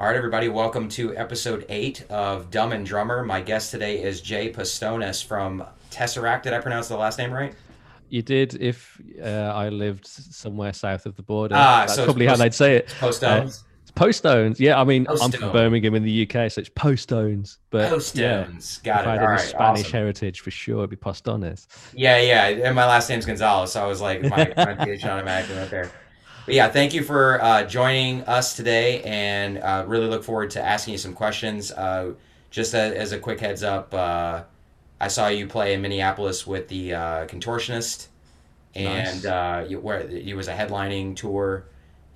All right, everybody, welcome to episode eight of Dumb and Drummer. My guest today is Jay Postonis from Tesseract. Did I pronounce the last name right? You did if uh, I lived somewhere south of the border. Ah, That's so probably how they'd say it. Postones. It's Postones. Yeah, I mean, I'm from Birmingham in the UK, so it's Postones. But yeah, Postones. Got if it. I had All right. Spanish awesome. heritage for sure, it'd be Postones. Yeah, yeah. And my last name's Gonzalez, so I was like, my pronunciation automatically went there. But yeah, thank you for uh, joining us today, and uh, really look forward to asking you some questions. Uh, just a, as a quick heads up, uh, I saw you play in Minneapolis with the uh, Contortionist, and Nice. uh, you, where it was a headlining tour,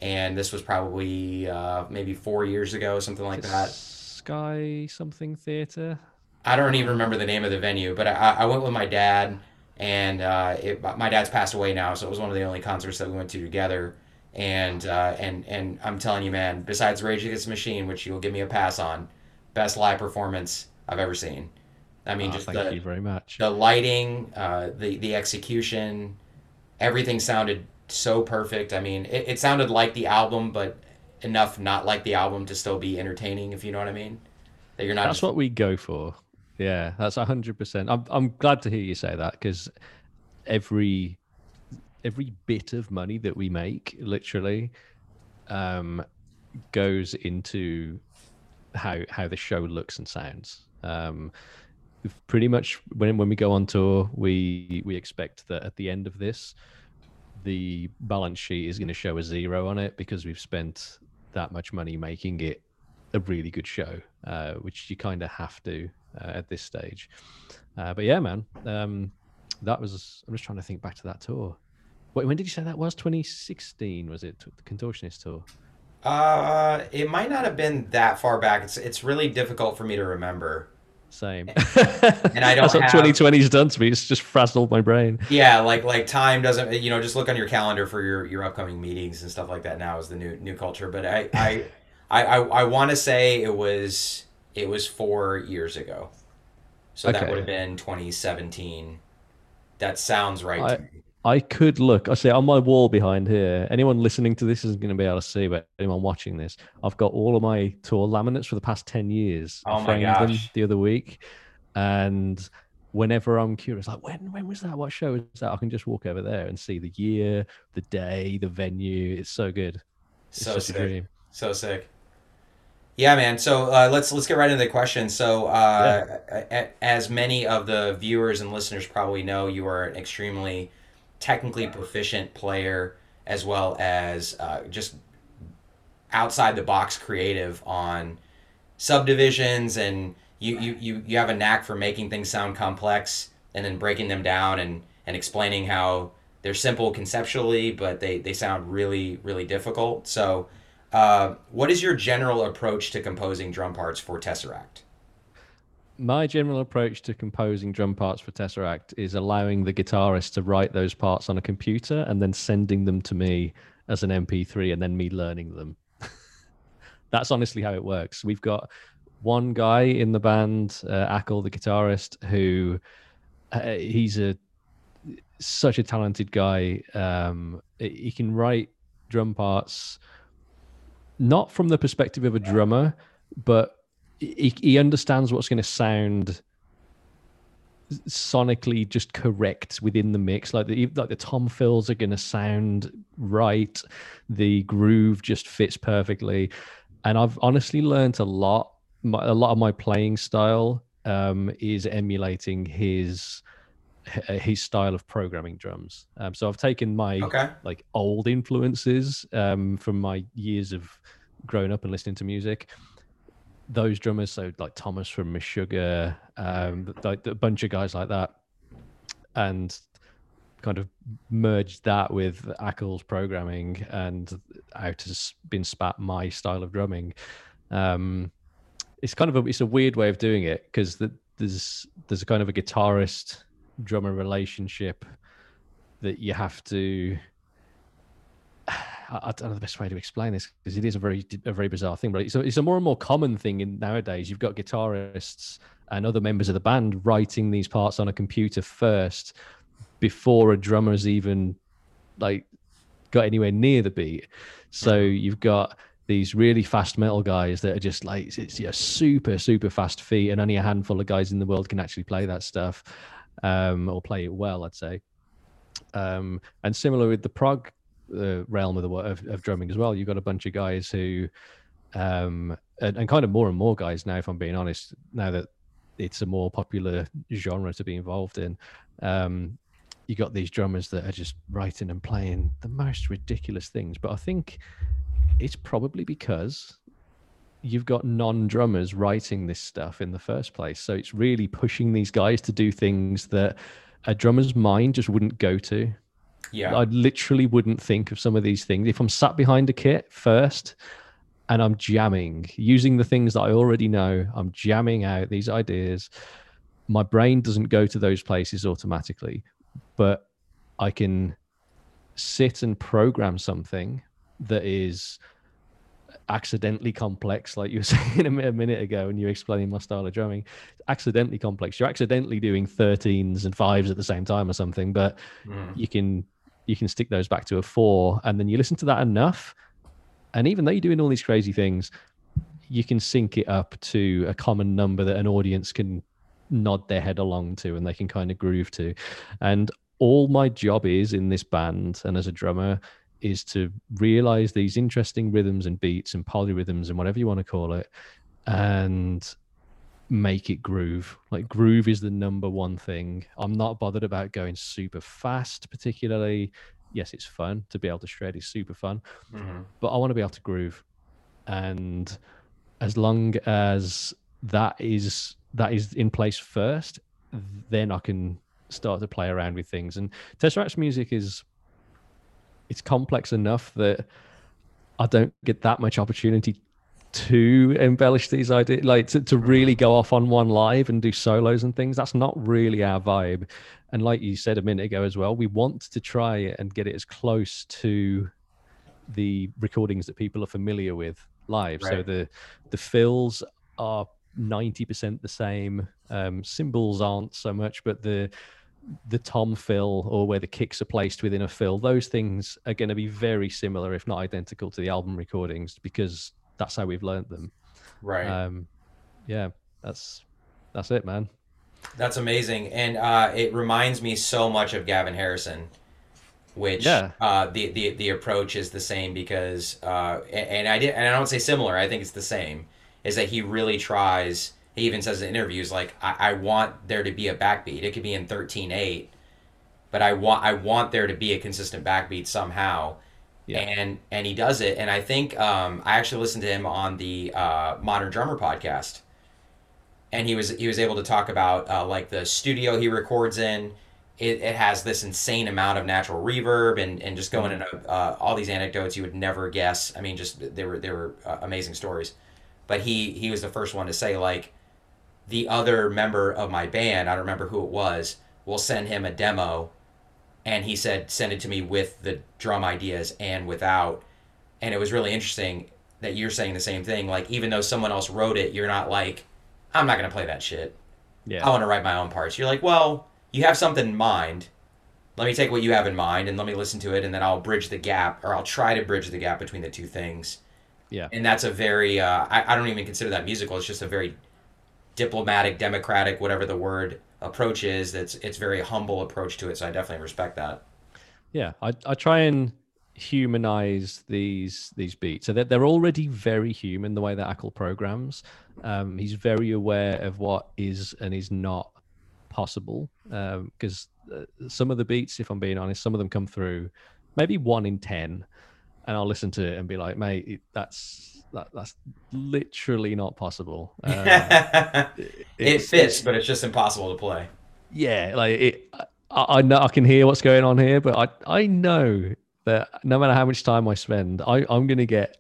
and this was probably uh, maybe four years ago, something like that. Sky something theater. I don't even remember the name of the venue, but I, I went with my dad, and uh, it, my dad's passed away now, so it was one of the only concerts that we went to together. And uh, and and I'm telling you, man, besides Rage Against the Machine, which you'll give me a pass on, best live performance I've ever seen. I mean, Oh, just thank the you very much. the lighting, uh, the the execution, everything sounded so perfect. I mean, it, it sounded like the album, but enough not like the album to still be entertaining, if you know what I mean. That you're not That's just what we go for. Yeah, that's hundred percent. I'm I'm glad to hear you say that because every every bit of money that we make, literally, um, goes into how how the show looks and sounds. Um, pretty much when when we go on tour, we we expect that at the end of this, the balance sheet is going to show a zero on it because we've spent that much money making it a really good show, uh, which you kind of have to uh, at this stage. Uh, but yeah, man, um, that was. I'm just trying to think back to that tour. Wait, when did you say that was? 2016 was it? The Contortionist tour. Uh, it might not have been that far back. It's it's really difficult for me to remember. Same. And I don't That's what have- 2020's done to me. It's just frazzled my brain. Yeah, like like time doesn't. You know, just look on your calendar for your your upcoming meetings and stuff like that. Now is the new new culture. But I I I I, I want to say it was it was four years ago. So that would have been 2017. That sounds right I- to me. I could look. I say on my wall behind here. Anyone listening to this isn't going to be able to see, but anyone watching this, I've got all of my tour laminates for the past ten years. Oh I my framed them gosh. the other week, and whenever I'm curious, like when when was that? What show was that? I can just walk over there and see the year, the day, the venue. It's so good. It's So sick. a dream. So sick. Yeah, man. So uh, let's let's get right into the question. So, uh, a- as many of the viewers and listeners probably know, you are an extremely technically proficient player, as well as uh, just outside the box creative on subdivisions, and you, you you you have a knack for making things sound complex and then breaking them down and and explaining how they're simple conceptually, but they they sound really really difficult. So. Uh, what is your general approach to composing drum parts for Tesseract? My general approach to composing drum parts for Tesseract is allowing the guitarist to write those parts on a computer and then sending them to me as an MP3 and then me learning them. That's honestly how it works. We've got one guy in the band, uh, Acle, the guitarist, who uh, he's a such a talented guy. Um, he can write drum parts not from the perspective of a drummer, but he, he understands what's going to sound sonically just correct within the mix like the like the tom fills are going to sound right the groove just fits perfectly and i've honestly learned a lot my, a lot of my playing style um, is emulating his his style of programming drums um, so i've taken my Okay. like old influences um, from my years of growing up and listening to music. Those drummers, so like Thomas from Meshuggah, um, like a bunch of guys like that, and kind of merged that with Acle's programming and out has been spat my style of drumming. Um, it's kind of a it's a weird way of doing it because the, there's there's a kind of a guitarist drummer relationship that you have to I, don't know the best way to explain this because it is a very a very bizarre thing, but it's a, it's a more and more common thing in nowadays. You've got guitarists and other members of the band writing these parts on a computer first before a drummer's even like got anywhere near the beat. So you've got these really fast metal guys that are just like it's, it's yeah, super super fast feet, and only a handful of guys in the world can actually play that stuff um, or play it well, I'd say. Um, and similar with the prog uh, realm of the of, of drumming as well, you've got a bunch of guys who, um, and, and kind of more and more guys now, if I'm being honest, now that it's a more popular genre to be involved in. Um, you got these drummers that are just writing and playing the most ridiculous things. But I think it's probably because you've got non drummers writing this stuff in the first place. So it's really pushing these guys to do things that a drummer's mind just wouldn't go to. Yeah. I literally wouldn't think of some of these things. If I'm sat behind a kit first and I'm jamming using the things that I already know, I'm jamming out these ideas. My brain doesn't go to those places automatically, but I can sit and program something that is accidentally complex, like you were saying a minute ago when you were explaining my style of drumming. Accidentally complex. You're accidentally doing 13s and fives at the same time or something, but mm. you can you can stick those back to a four, and then you listen to that enough, and even though you're doing all these crazy things, you can sync it up to a common number that an audience can nod their head along to and they can kind of groove to. And all my job is in this band and as a drummer is to realize these interesting rhythms and beats and polyrhythms and whatever you want to call it and make it groove. Like groove is the number one thing. I'm not bothered about going super fast particularly. Yes it's fun to be able to shred is super fun mm-hmm. but i want to be able to groove. And as long as that is that is in place first then i can start to play around with things. And tesseract's music is it's complex enough that I don't get that much opportunity to embellish these ideas, like to, to really go off on one live and do solos and things. That's not really our vibe. And like you said a minute ago as well, we want to try and get it as close to the recordings that people are familiar with live. Right. So the the fills are 90% the same. Um, cymbals aren't so much, but the the tom fill or where the kicks are placed within a fill, those things are going to be very similar, if not identical, to the album recordings because that's how we've learned them. Right. Um, yeah, that's that's it, man. That's amazing, and uh, it reminds me so much of Gavin Harrison, which yeah. uh, the, the the approach is the same because, uh, and I did, and I don't say similar. I think it's the same. Is that he really tries he even says in interviews like I, I want there to be a backbeat. It could be in thirteen eight, but I want I want there to be a consistent backbeat somehow. Yeah. And and he does it. And I think um, I actually listened to him on the uh, Modern Drummer podcast, and he was he was able to talk about uh, like the studio he records in. It, it has this insane amount of natural reverb and, and just going mm-hmm. into uh, all these anecdotes you would never guess. I mean, just they were they were uh, amazing stories. But he he was the first one to say like the other member of my band, I don't remember who it was, will send him a demo and he said send it to me with the drum ideas and without. And it was really interesting that you're saying the same thing. Like even though someone else wrote it you're not like i'm not going to play that shit. Yeah. I want to write my own parts. You're like well you have something in mind. Let me take what you have in mind and let me listen to it and then i'll bridge the gap or i'll try to bridge the gap between the two things. Yeah. And that's a very uh, I, I don't even consider that musical. It's just a very diplomatic, democratic, whatever the word approach is. That's it's very humble approach to it. So I definitely respect that. Yeah, I I try and humanize these these beats so that they're already very human the way that Acle programs. Um, he's very aware of what is and is not possible because um, uh, some of the beats, if I'm being honest, some of them come through maybe one in ten, and I'll listen to it and be like, mate, that's that, that's literally not possible. Um, it, it fits, but it's just impossible to play. Yeah, like it. I, I, know I can hear what's going on here, but I I know that no matter how much time I spend, I I'm gonna get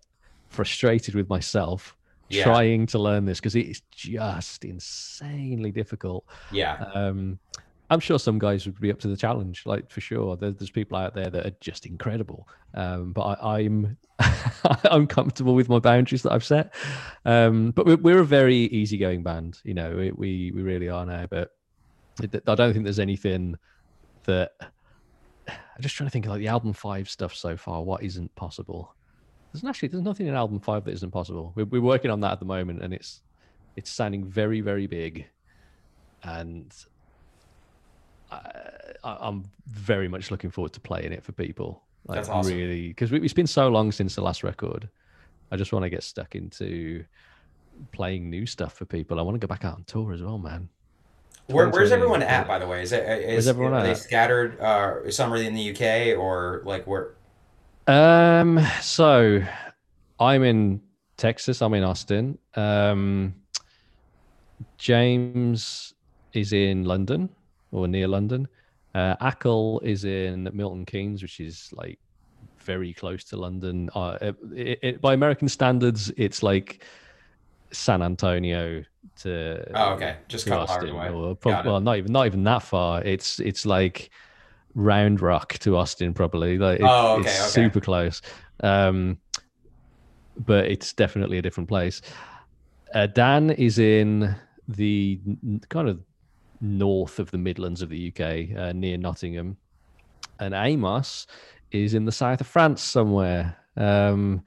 frustrated with myself yeah. trying to learn this because it's just insanely difficult. Yeah. Um, I'm sure some guys would be up to the challenge, like for sure. There's, there's people out there that are just incredible, um, but I, am I'm, I'm comfortable with my boundaries that I've set. Um, but we're, we're, a very easygoing band, you know. We, we we really are now. But I don't think there's anything that I'm just trying to think of like the album five stuff so far. What isn't possible? there's actually there's nothing in album five that isn't possible. We're, we're working on that at the moment, and it's it's sounding very very big, and I, I'm very much looking forward to playing it for people. Like That's awesome. really, because it's been so long since the last record. I just want to get stuck into playing new stuff for people. I want to go back out on tour as well, man. Where, where's everyone at, by the way? Is it is Where's everyone are they scattered? Uh, some are in the UK or like where? Um, so I'm in Texas. I'm in Austin. Um, James is in London or near London. Uh, Acle is in Milton Keynes, which is like very close to London. Uh, it, it, it- by American standards, it's like San Antonio to Oh, okay, just a to couple hours Austin, away. or Got prob- it. well, not even not even that far. It's it's like Round Rock to Austin, probably. Like it- Oh, okay, it's okay. super close. Um, but it's definitely a different place. Uh, Dan is in the kind of north of the Midlands of the UK, uh, near Nottingham, and Amos is in the south of France somewhere. Um,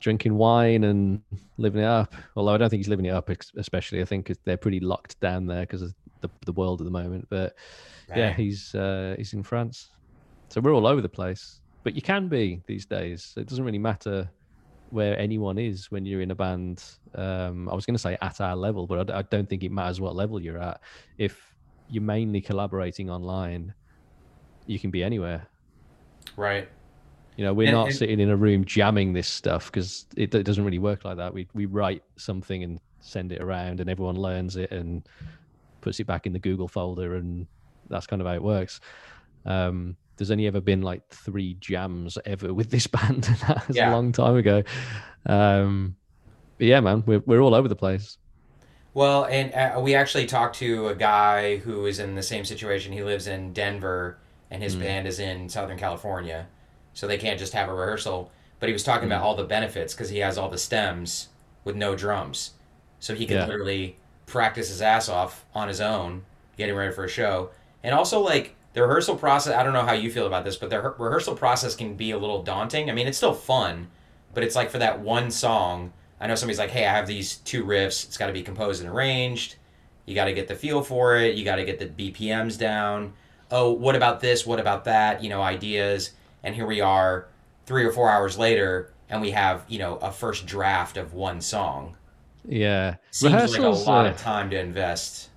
drinking wine and living it up. Although I don't think he's living it up, ex- especially. I think they're pretty locked down there because of the, the world at the moment. But yeah, he's uh, he's in France. So we're all over the place. But you can be these days. It doesn't really matter where anyone is when you're in a band. Um, I was going to say at our level, but I don't think it matters what level you're at. If you're mainly collaborating online, you can be anywhere. right. You know, we're And- not and- sitting in a room jamming this stuff because it, it doesn't really work like that. We we write something and send it around, and everyone learns it and puts it back in the Google folder, and that's kind of how it works. Um, there's only ever been like three jams ever with this band, and that was Yeah. a long time ago. Um, but yeah, man, we're we're all over the place. Well, and uh, we actually talked to a guy who is in the same situation. He lives in Denver, and his Mm. band is in Southern California, so they can't just have a rehearsal. But he was talking Mm. about all the benefits because he has all the stems with no drums, so he can Yeah. literally practice his ass off on his own, getting ready for a show. And also, like the rehearsal process. I don't know how you feel about this, but the re- rehearsal process can be a little daunting. I mean, it's still fun, but it's like for that one song. I know somebody's like, "Hey, I have these two riffs. It's got to be composed and arranged. You got to get the feel for it. You got to get the BPMs down. Oh, what about this? What about that? You know, ideas. And here we are, three or four hours later, and we have you know a first draft of one song. Yeah, Seems like a lot uh, of time to invest.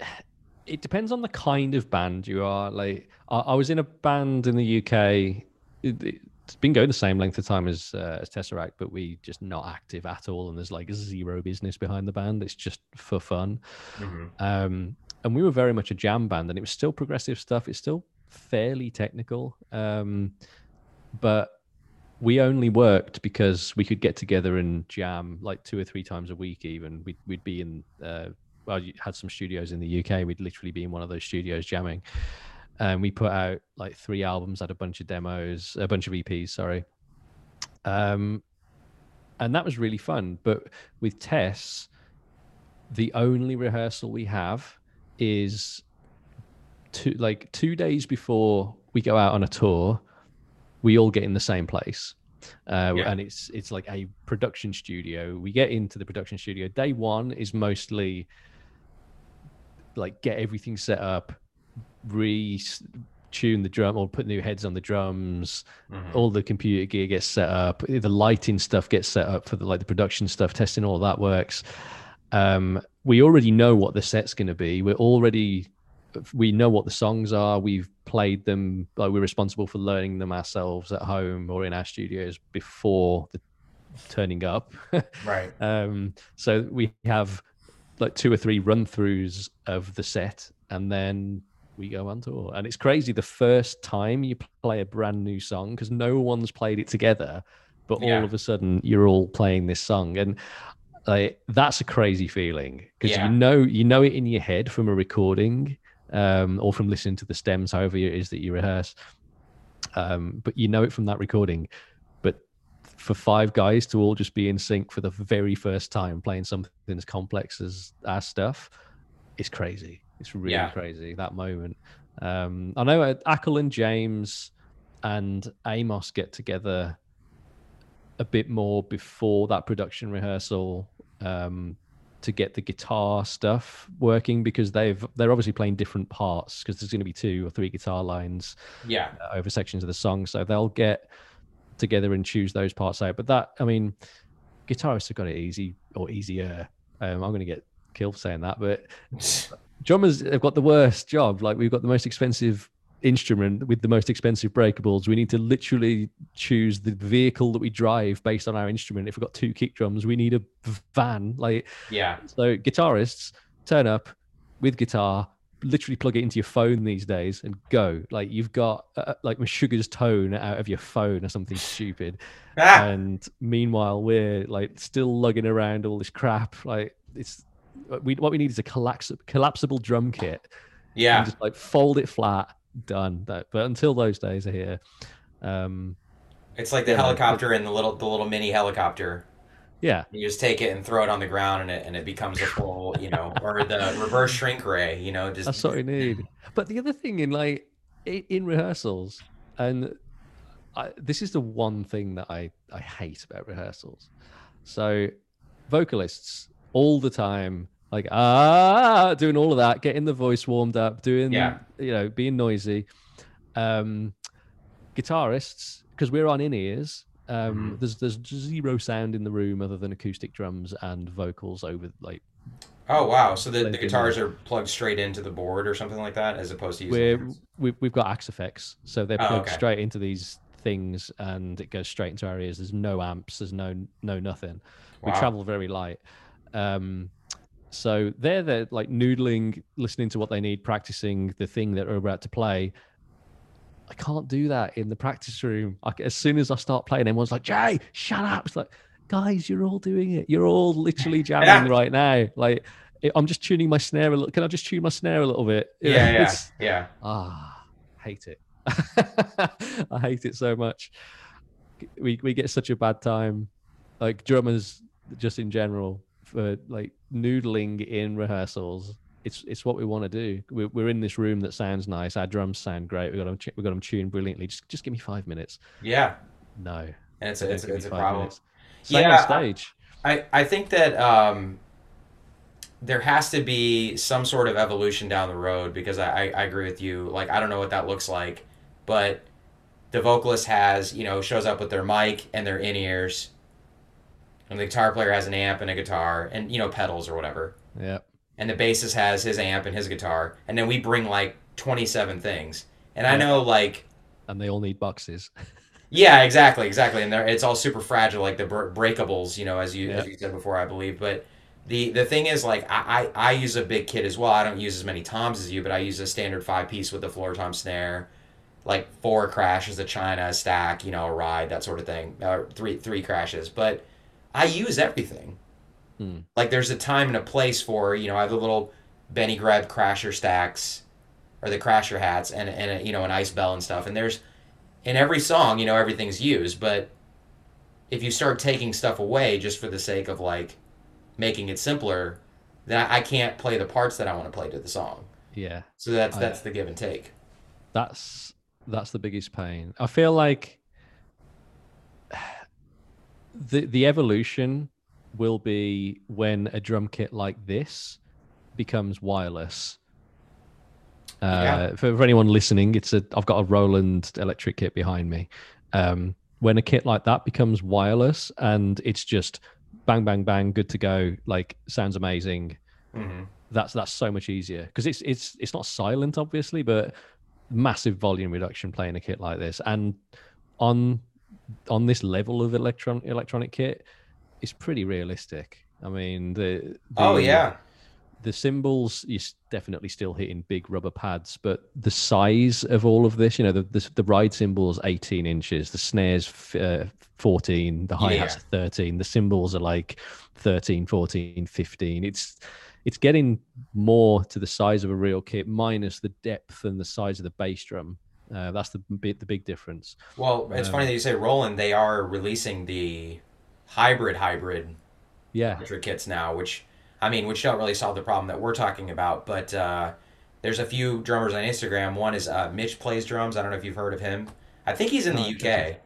it depends on the kind of band you are. Like, I, I was in a band in the UK. It, it's been going the same length of time as uh, as Tesseract, but we just not active at all, and there's like zero business behind the band. It's just for fun. Mhm. Um, and we were very much a jam band, and it was still progressive stuff. It's still fairly technical, um, but we only worked because we could get together and jam like two or three times a week. Even we'd we'd be in. Uh, well, you had some studios in the UK. We'd literally be in one of those studios jamming, and we put out like three albums, had a bunch of demos, a bunch of EPs. Sorry. Um, and that was really fun. But with Tess, the only rehearsal we have is two like two days before we go out on a tour we all get in the same place uh, Yeah. and it's it's like a production studio we get into the production studio day one is mostly like get everything set up re tune the drum or put new heads on the drums. Mhm. all the computer gear gets set up. The lighting stuff gets set up for the like the production stuff testing all that works. Um we already know what the set's going to be. We're already we know what the songs are. We've played them. Like we're responsible for learning them ourselves at home or in our studios before the turning up. Right. um so we have like two or three run throughs of the set and then we go on tour. And it's crazy the first time you play a brand new song because no one's played it together but Yeah. all of a sudden you're all playing this song. And like that's a crazy feeling because Yeah. you know you know it in your head from a recording um, or from listening to the stems however it is that you rehearse. Um, but you know it from that recording. But for five guys to all just be in sync for the very first time playing something as complex as our stuff is crazy it's really Yeah. crazy that moment um, i know uh, acle and james and amos get together a bit more before that production rehearsal um, to get the guitar stuff working because they've they're obviously playing different parts because there's going to be two or three guitar lines Yeah. uh, over sections of the song so they'll get together and choose those parts out but that i mean guitarists have got it easy or easier um, i'm going to get killed for saying that but drummers have got the worst job like we've got the most expensive instrument with the most expensive breakables we need to literally choose the vehicle that we drive based on our instrument if we've got two kick drums we need a van like Yeah. so guitarists turn up with guitar, literally plug it into your phone these days and go. Like you've got uh, like Meshuggah's tone out of your phone or something stupid. Ah, And meanwhile, we're like still lugging around all this crap. Like it's we what we need is a collapse, collapsible drum kit. yeah. Just like fold it flat, done. That, but until those days are here, um, It's like the Yeah, helicopter and the little the little mini helicopter. yeah, You just take it and throw it on the ground, and it and it becomes a full, you know, or the reverse shrink ray. You know, just That's what we need. But the other thing in like in rehearsals, and I, this is the one thing that I I hate about rehearsals. So vocalists all the time like ah doing all of that, getting the voice warmed up, doing Yeah. you know being noisy. Um, guitarists because we're on in ears. Um, Mhm. There's there's zero sound in the room other than acoustic drums and vocals over like Oh wow! So the, the guitars are plugged straight into the board or something like that, as opposed to using. we're we've, we've got Axe-Fx so they're Oh, plugged okay. straight into these things and it goes straight into our ears there's no amps there's no no nothing we travel very light um so they're they're like noodling listening to what they need practicing the thing that we're about to play. I can't do that in the practice room. I, as soon as i start playing everyone's like jay shut up. It's like guys you're all doing it. You're all literally jamming right now. Like i'm just tuning my snare a little can i just tune my snare a little bit? Yeah, yeah, yeah. Ah, hate it. I hate it so much. We we get such a bad time, like drummers, just in general, for like noodling in rehearsals. It's it's what we want to do. We're, we're in this room that sounds nice. Our drums sound great. We got them we got them tuned brilliantly. Just just give me five minutes. Yeah, No, and it's a, it's, a- it's a problem. minutes. Same Yeah, on stage. I, I think that um, there has to be some sort of evolution down the road because I, I, I agree with you. Like, I don't know what that looks like, but the vocalist has, you know, shows up with their mic and their in ears, and the guitar player has an amp and a guitar and, you know, pedals or whatever. yeah. And the bassist has his amp and his guitar, and then we bring like 27 things. And I know, like, And they all need boxes. yeah, exactly, exactly, and they're, it's all super fragile, like the breakables, you know, as you as you said before, I believe. But the the thing is, like, I, I I use a big kit as well. I don't use as many toms as you, but I use a standard five piece with the floor tom snare, like four crashes, a china, a stack, you know, a ride, that sort of thing, or three three crashes. But I use everything. Hmm. Like, there's a time and a place for you know, I have the little Benny Greb crasher stacks, or the crasher hats, and and a, you know, an ice bell and stuff, and there's in every song, you know, everything's used, but if you start taking stuff away just for the sake of like making it simpler, then I I can't play the parts that I want to play to the song. Yeah. So that's I- that's the give and take. that's that's the biggest pain. I feel like the the evolution will be when a drum kit like this becomes wireless. Uh, Yeah. for, for anyone listening, it's a I've got a Roland electric kit behind me. Um, when a kit like that becomes wireless and it's just bang bang bang, good to go, like sounds amazing hmm that's that's so much easier because it's it's it's not silent obviously but massive volume reduction playing a kit like this and on on this level of electron electronic kit it's pretty realistic. I mean the, the Oh yeah, the cymbals you're definitely still hitting big rubber pads but the size of all of this you know the the, the ride cymbals 18 inches the snares uh, 14 the hi-hats Yeah. 13 the cymbals are like 13 14 15 it's it's getting more to the size of a real kit minus the depth and the size of the bass drum uh, that's the big the big difference Well, it's funny Um, that you say Roland. They are releasing the hybrid hybrid yeah electric kits now, which I mean, which don't really solve the problem that we're talking about. But uh, there's a few drummers on Instagram. One is uh, Mitch plays drums. I don't know if you've heard of him. I think he's in the UK.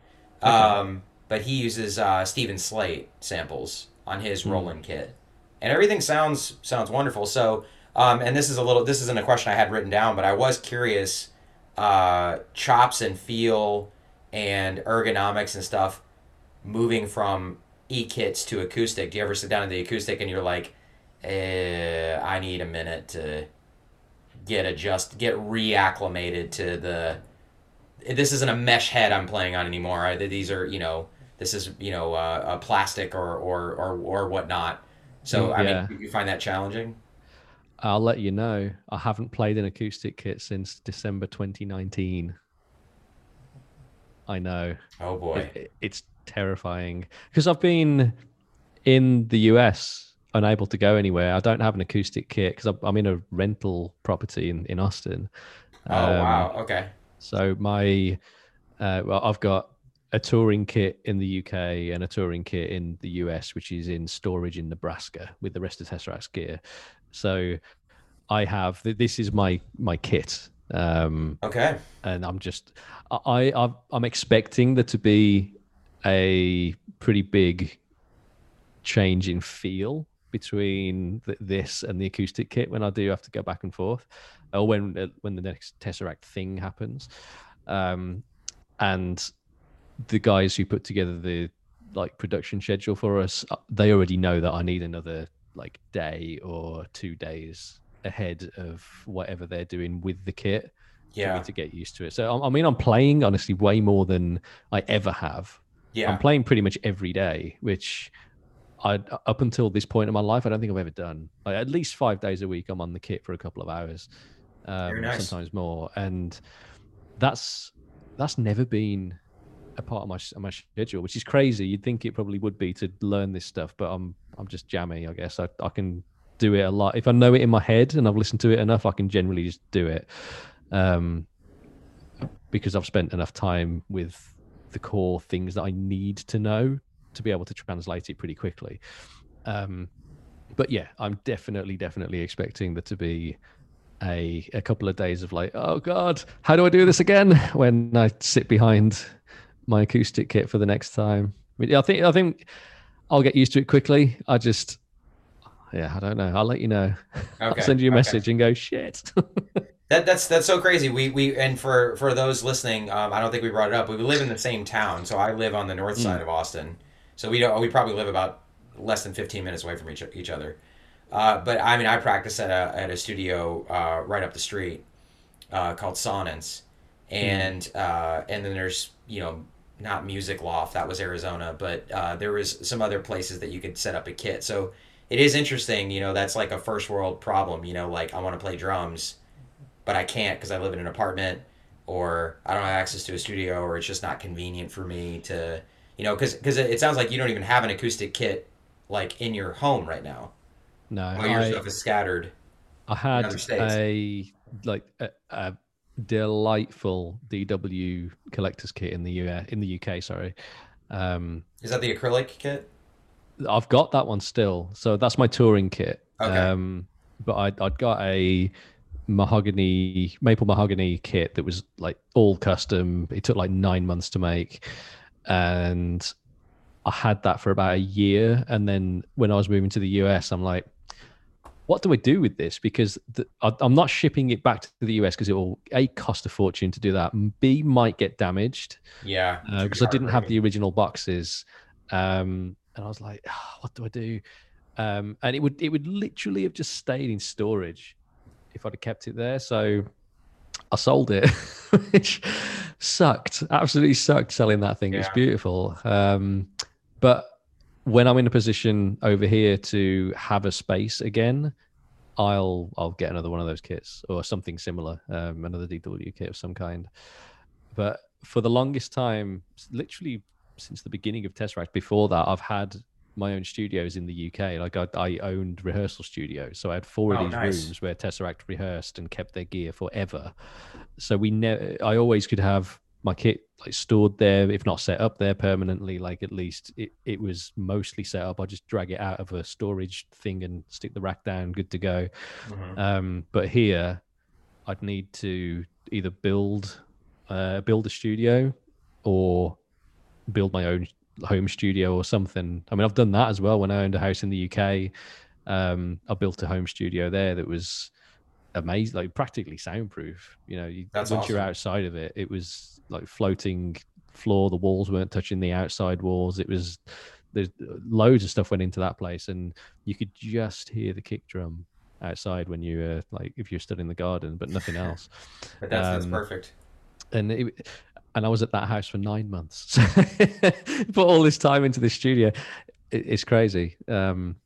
Um, but he uses uh, Steven Slate samples on his Hmm. Roland kit, and everything sounds sounds wonderful. So, um, and this is a little this isn't a question I had written down, but I was curious, uh, chops and feel and ergonomics and stuff, moving from e kits to acoustic. Do you ever sit down in the acoustic and you're like, eh, I need a minute to get adjust get reacclimated to the this isn't a mesh head I'm playing on anymore. I, these are, you know, this is, you know, uh, a plastic or, or, or, or whatnot. So, Mm, I mean, you find that challenging? I'll let you know. I haven't played an acoustic kit since December 2019. I know. Oh boy. It- it- it's terrifying because I've been in the US unable to go anywhere. I don't have an acoustic kit because I'm in a rental property in, in Austin. Oh Um, wow. Okay. So my, uh, well, I've got a touring kit in the UK and a touring kit in the US, which is in storage in Nebraska with the rest of Tesseract's gear. So I have this is my my kit, um, Okay. and I'm just I I've, I'm expecting there to be a pretty big change in feel between th- this and the acoustic kit when I do have to go back and forth, or when uh, when the next Tesseract thing happens, um, and the guys who put together the like production schedule for us, uh, they already know that I need another like day or two days ahead of whatever they're doing with the kit for Yeah. me to get used to it. So I I mean, I'm playing honestly way more than I ever have. Yeah. I'm playing pretty much every day, which I up until this point in my life, I don't think I've ever done. Like, at least five days a week, I'm on the kit for a couple of hours, um, nice. sometimes more, and that's that's never been a part of my my schedule, which is crazy. You'd think it probably would be to learn this stuff, but I'm I'm just jammy. I guess I I can do it a lot if I know it in my head and I've listened to it enough. I can generally just do it. Um, because I've spent enough time with the core things that I need to know to be able to translate it pretty quickly. Um, but yeah, I'm definitely, definitely expecting there to be a a couple of days of like, oh god, how do I do this again? When I sit behind my acoustic kit for the next time. I, mean, I think I think I'll get used to it quickly. I just, yeah, I don't know. I'll let you know. Okay. I'll send you a okay. message and go shit. That that's that's so crazy. We we and for for those listening, um, I don't think we brought it up. We live in the same town, so I live on the north Hmm. side of Austin. So we don't we probably live about less than fifteen minutes away from each each other. Uh, but I mean, I practice at a at a studio uh, right up the street uh, called Sonance, and uh, and then there's you know not Music Loft that was Arizona, but uh, there was some other places that you could set up a kit. So it is interesting, you know, that's like a first world problem. You know, like I want to play drums but I can't because I live in an apartment or I don't have access to a studio or it's just not convenient for me to, you know, because because it, sounds like you don't even have an acoustic kit like in your home right now. no, All your I, stuff is scattered. I had a like a, a delightful DW collector's kit in the US, in the UK. Sorry, um, Is that the acrylic kit? I've got that one still. So that's my touring kit. Okay. Um, but I I'd got a mahogany maple mahogany kit that was like all custom. It took like nine months to make, and I had that for about a year. And then when I was moving to the US, I'm like, what do I do with this? Because the, I, I'm not shipping it back to the US because it will a cost a fortune to do that. and B might get damaged Yeah. because Uh, I didn't have the original boxes, um, and I was like, "Ah, what do I do? Um, and it would it would literally have just stayed in storage if I'd have kept it there. So I sold it, which sucked. Absolutely sucked selling that thing. It's beautiful, um, but when I'm in a position over here to have a space again, I'll I'll get another one of those kits or something similar, um, another DW kit of some kind. But for the longest time, literally since the beginning of Tesseract, before that, I've had my own studios in the UK. Like I, I owned rehearsal studios, so I had four Oh, of these nice. rooms where Tesseract rehearsed and kept their gear forever. So we never, I always could have my kit like stored there, if not set up there permanently. Like at least it, it was mostly set up. I just drag it out of a storage thing and stick the rack down, good to go. Mhm. Um, but here, I'd need to either build uh, build a studio or build my own home studio or something. I mean, I've done that as well when I owned a house in the UK. Um, I built a home studio there that was amazing, like practically soundproof. You know, you, That's once you're outside of it, it was like floating floor. The walls weren't touching the outside walls. It was there's loads of stuff went into that place, and you could just hear the kick drum outside when you were like if you're stood in the garden, but nothing else. But that's that's Um, perfect. and it, and I was at that house for nine months. Put all this time into this studio. It, it's crazy. Um,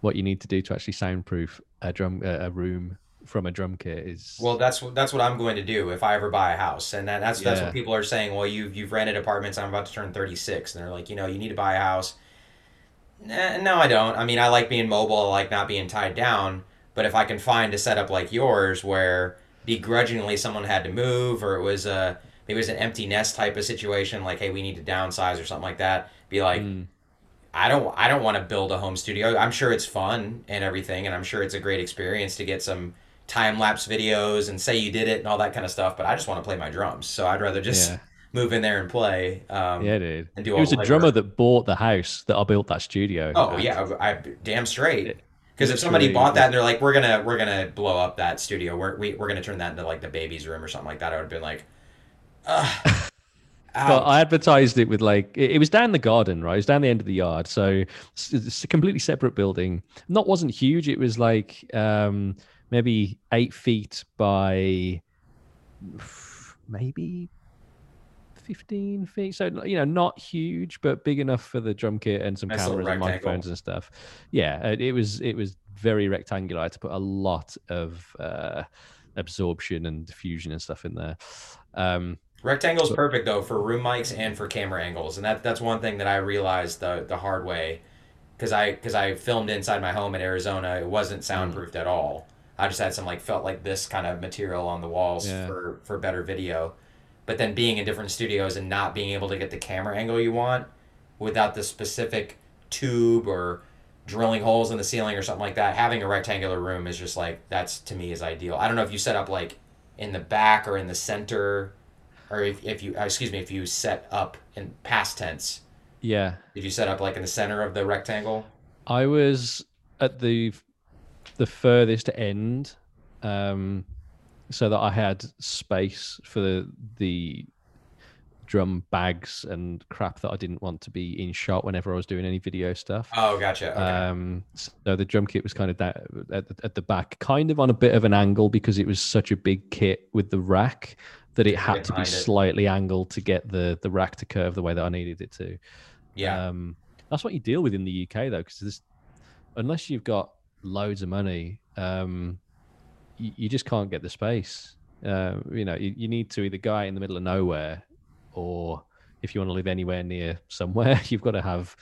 what you need to do to actually soundproof a drum a room from a drum kit is Well, that's what that's what I'm going to do if I ever buy a house, and that, that's that's what people are saying. Well, you've you've rented apartments. I'm about to turn 36, and they're like, you know, you need to buy a house. Nah, no, I don't. I mean, I like being mobile. I like not being tied down. But if I can find a setup like yours, where begrudgingly someone had to move, or it was a maybe it was an empty nest type of situation, like hey, we need to downsize or something like that, be like, Mm, I don't I don't want to build a home studio. I'm sure it's fun and everything, and I'm sure it's a great experience to get some time lapse videos and say you did it and all that kind of stuff. But I just want to play my drums, so I'd rather just yeah, move in there and play um, yeah, dude. and do It was a drummer that bought the house that I built that studio. Oh yeah, I, damn straight. Because if somebody literally bought that and they're like, we're gonna we're gonna blow up that studio, we're we, we're gonna turn that into like the baby's room or something like that, I would have been like, Ugh, But. I advertised it with like it, was down the garden, right? It was down the end of the yard, so it's, it's a completely separate building. Not wasn't huge. It was like um, maybe eight feet by maybe fifteen feet. So you know, not huge, but big enough for the drum kit and some Nice cameras and microphones and stuff. Yeah, it was it was very rectangular. I had to put a lot of uh, absorption and diffusion and stuff in there. Um, Rectangle's So- perfect though for room mics and for camera angles, and that that's one thing that I realized the the hard way, because I because I filmed inside my home in Arizona. It wasn't soundproofed at all. I just had some like felt like this kind of material on the walls Yeah. for for better video, but then being in different studios and not being able to get the camera angle you want without the specific tube or drilling holes in the ceiling or something like that. Having a rectangular room is just like that's to me is ideal. I don't know if you set up like in the back or in the center or if, if you uh, excuse me if you set up in past tense yeah, did you set up like in the center of the rectangle I was at the the furthest end, um, so that I had space for the the drum bags and crap that I didn't want to be in shot whenever I was doing any video stuff. oh gotcha okay. Um, so the drum kit was kind of that at, the- at the back, kind of on a bit of an angle because it was such a big kit with the rack that it had to be it. slightly angled to get the the rack to curve the way that I needed it to. yeah Um, that's what you deal with in the UK though, because this, unless you've got loads of money, um, you, you just can't get the space. Uh, you know, you, you need to either go out in the middle of nowhere, or if you want to live anywhere near somewhere, you've got to have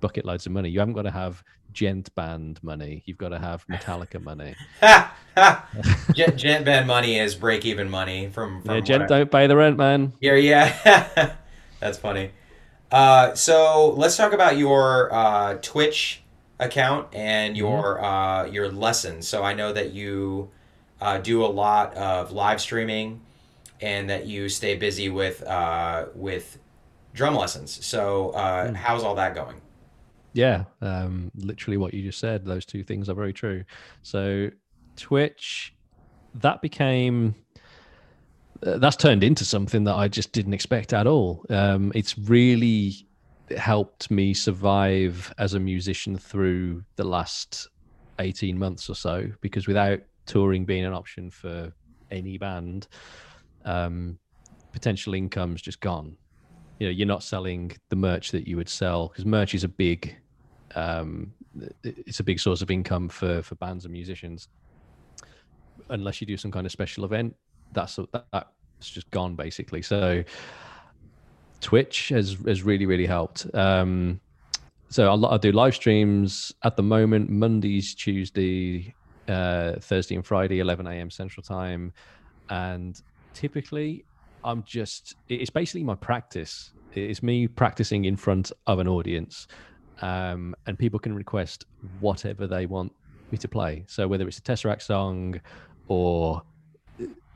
bucket loads of money. You haven't got to have djent band money. You've got to have Metallica money. ha, ha. djent, djent band money is break even money from, from yeah, djent I- don't pay the rent, man. Yeah, yeah. That's funny. Uh, so let's talk about your uh, Twitch account and your uh, your lessons. So I know that you uh, do a lot of live streaming, and that you stay busy with uh, with drum lessons. So uh, Mm. how's all that going? Yeah, um, literally what you just said. Those two things are very true. So, Twitch, that became uh, that's turned into something that I just didn't expect at all. Um, it's really helped me survive as a musician through the last 18 months or so because without touring being an option for any band, um, potential income's just gone. You know, you're not selling the merch that you would sell because merch is a big, um, it's a big source of income for for bands and musicians. Unless you do some kind of special event, that's that, that's just gone basically. So Twitch has has really really helped. Um, so I, I do live streams at the moment, Mondays, Tuesday, uh, Thursday, and Friday, 11 a.m. Central Time, and typically I'm just it's basically my practice. It's me practicing in front of an audience, um, and people can request whatever they want me to play. So whether it's a Tesseract song or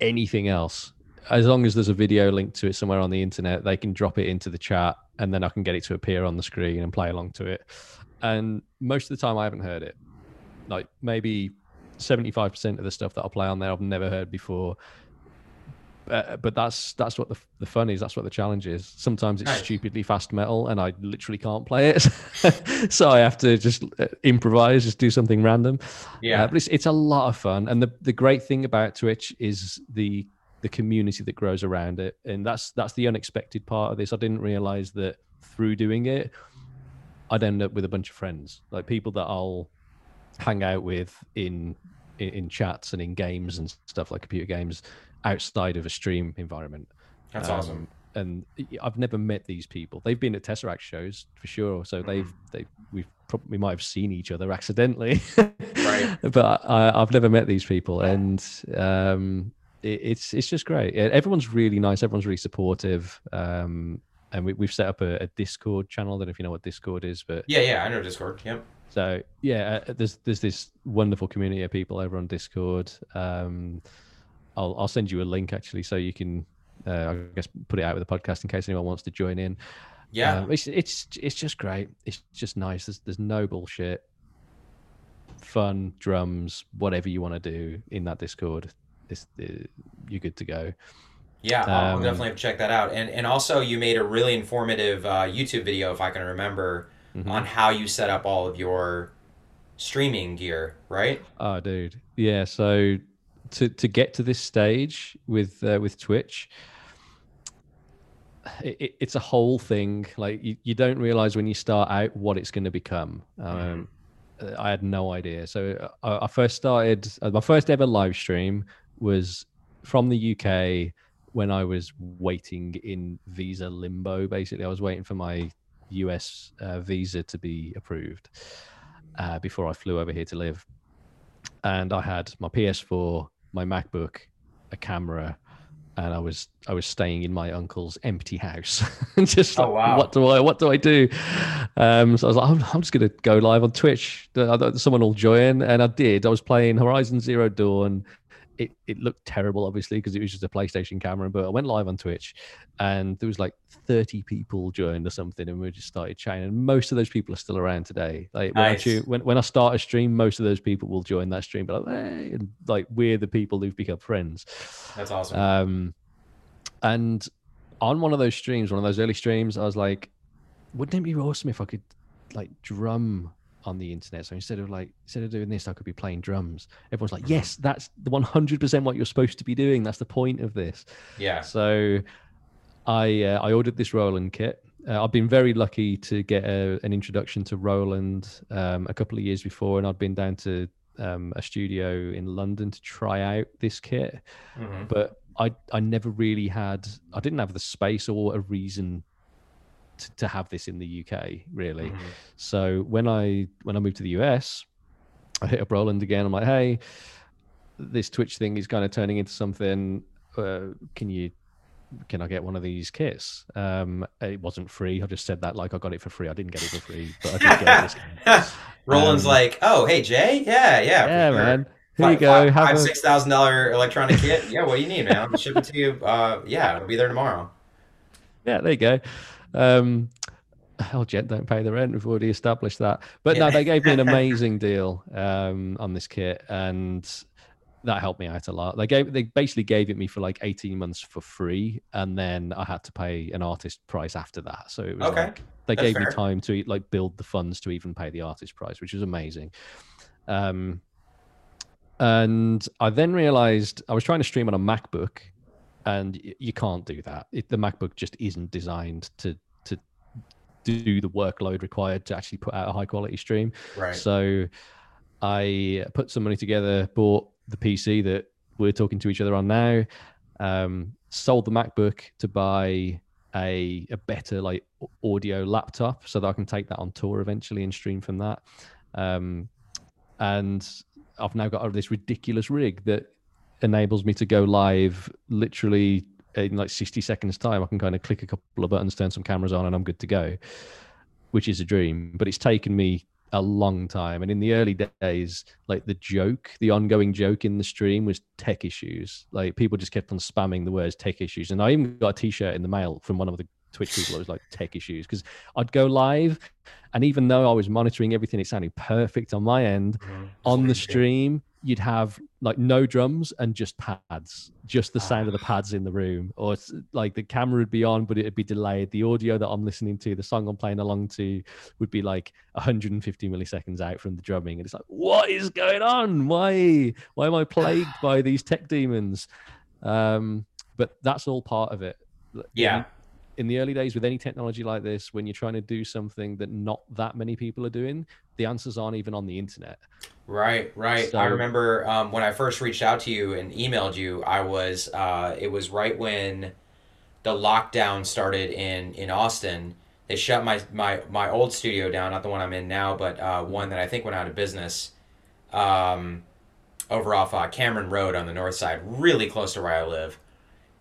anything else, as long as there's a video link to it somewhere on the internet, they can drop it into the chat, and then I can get it to appear on the screen and play along to it. And most of the time, I haven't heard it. Like maybe 75% of the stuff that I play on there, I've never heard before. Uh, but that's that's what the the fun is. That's what the challenge is. Sometimes it's stupidly fast metal, and I literally can't play it, so I have to just uh, improvise, just do something random. Yeah. Uh, but it's it's a lot of fun, and the the great thing about Twitch is the the community that grows around it, and that's that's the unexpected part of this. I didn't realize that through doing it, I'd end up with a bunch of friends, like people that I'll hang out with in in, in chats and in games and stuff like computer games outside of a stream environment. That's Um, awesome. And I've never met these people. They've been at Tesseract shows for sure. So they've Mm. they we've probably we might have seen each other accidentally, Right. but I, I've never met these people, and um, it, it's it's just great. Everyone's really nice. Everyone's really supportive. Um, and we, we've set up a, a Discord channel. I don't know if you know what Discord is, but Yeah, yeah, I know Discord. Yep. so yeah, uh, there's there's this wonderful community of people over on Discord. Um, I'll I'll send you a link actually, so you can uh, I guess put it out with the podcast in case anyone wants to join in. Yeah. Um, it's it's it's just great. It's just nice. There's there's no bullshit. Fun drums, whatever you want to do in that Discord, uh, you're good to go. Yeah, I'll, I'll Um, definitely have to check that out. And and also, you made a really informative uh, YouTube video, if I can remember, Mhm. on how you set up all of your streaming gear, right? Oh, dude, yeah. So to to get to this stage with uh, with Twitch, it, it, it's a whole thing. Like you, you don't realize when you start out what it's going to become. Um, uh, I had no idea. So uh, I, I first started. Uh, my first ever live stream was from the UK when I was waiting in visa limbo. Basically, I was waiting for my US uh, visa to be approved uh, before I flew over here to live. And I had my PS4, my MacBook, a camera, and I was I was staying in my uncle's empty house. just Oh, like, wow. what do I what do I do? Um, so I was like, I'm, I'm just gonna go live on Twitch. Someone will join, and I did. I was playing Horizon Zero Dawn. It, it looked terrible, obviously, because it was just a PlayStation camera. But I went live on Twitch, and there was like 30 people joined or something, and we just started chatting. And most of those people are still around today. Like when, I, Nice. tune- when, when I start a stream, most of those people will join that stream. But like, hey, and like we're the people who've become friends. That's awesome. Um, and on one of those streams, one of those early streams, I was like, wouldn't it be awesome if I could like drum on the internet? So instead of like instead of doing this, I could be playing drums. Everyone's like, yes, that's the one hundred percent what you're supposed to be doing. That's the point of this. yeah. So I uh, I ordered this Roland kit. Uh, I've been very lucky to get a, an introduction to Roland um, a couple of years before, and I'd been down to um, a studio in London to try out this kit hmm but I I never really had I didn't have the space or a reason to, to have this in the UK really. Mhm. So when I when I moved to the US, I hit up Roland again. I'm like, hey, this Twitch thing is kind of turning into something. Uh, can you can I get one of these kits? Um, it wasn't free. I just said that like I got it for free. I didn't get it for free, but I did get this. Roland's Um, like, oh, hey Jay, yeah, yeah, Yeah, sure. man. Here Five, you go. five, have five, a- six thousand dollar electronic kit. Yeah, what do you need, man? I'll ship it to you. Uh, yeah, it'll be there tomorrow. Yeah, there you go. Um, hell, Jet don't pay the rent. We've already established that. But no, they gave me an amazing deal um, on this kit, and that helped me out a lot. They gave they basically gave it me for like eighteen months for free, and then I had to pay an artist price after that. So it was Okay, like they that's gave fair. me time to like build the funds to even pay the artist price, which was amazing. Um, and I then realized I was trying to stream on a MacBook, and you can't do that. It, the MacBook just isn't designed to to do the workload required to actually put out a high quality stream. Right. So I put some money together, bought the PC that we're talking to each other on now, um, sold the MacBook to buy a a better like audio laptop so that I can take that on tour eventually and stream from that. Um, and I've now got this ridiculous rig that enables me to go live literally in like 60 seconds time. I can kind of click a couple of buttons, turn some cameras on, and I'm good to go, which is a dream. But it's taken me a long time. And in the early days, like the joke, the ongoing joke in the stream was tech issues. Like people just kept on spamming the words tech issues. And I even got a t-shirt in the mail from one of the Twitch people that was like tech issues because I'd go live and even though I was monitoring everything, it sounded perfect on my end. Mm-hmm. On the stream, you'd have like no drums and just pads, just the sound of the ah. pads in the room, or like the camera would be on, but it'd be delayed. The audio that I'm listening to, the song I'm playing along to, would be like 150 milliseconds out from the drumming, and it's like, what is going on? Why, why am I plagued by these tech demons? Um, but that's all part of it. Yeah in the early days with any technology like this, when you're trying to do something that not that many people are doing, the answers aren't even on the internet. Right, right. So, I remember um, when I first reached out to you and emailed you, I was uh, it was right when the lockdown started in in Austin. They shut my my my old studio down, not the one I'm in now, but uh, one that I think went out of business. Um, over off uh, Cameron Road on the north side, really close to where I live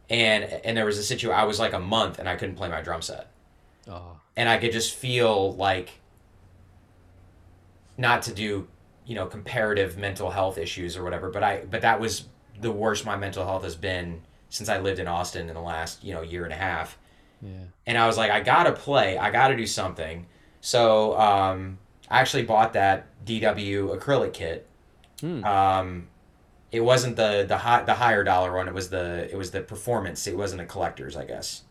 and and there was a situation I was like a month and I couldn't play my drum set. Oh. And I could just feel like not to do, you know, comparative mental health issues or whatever, but I but that was the worst my mental health has been since I lived in Austin in the last, you know, year and a half. Yeah. And I was like, I gotta play, I gotta do something. So um, I actually bought that DW acrylic kit. Hmm. Um, it wasn't the the high the higher dollar one. It was the it was the performance. It wasn't a collector's, I guess.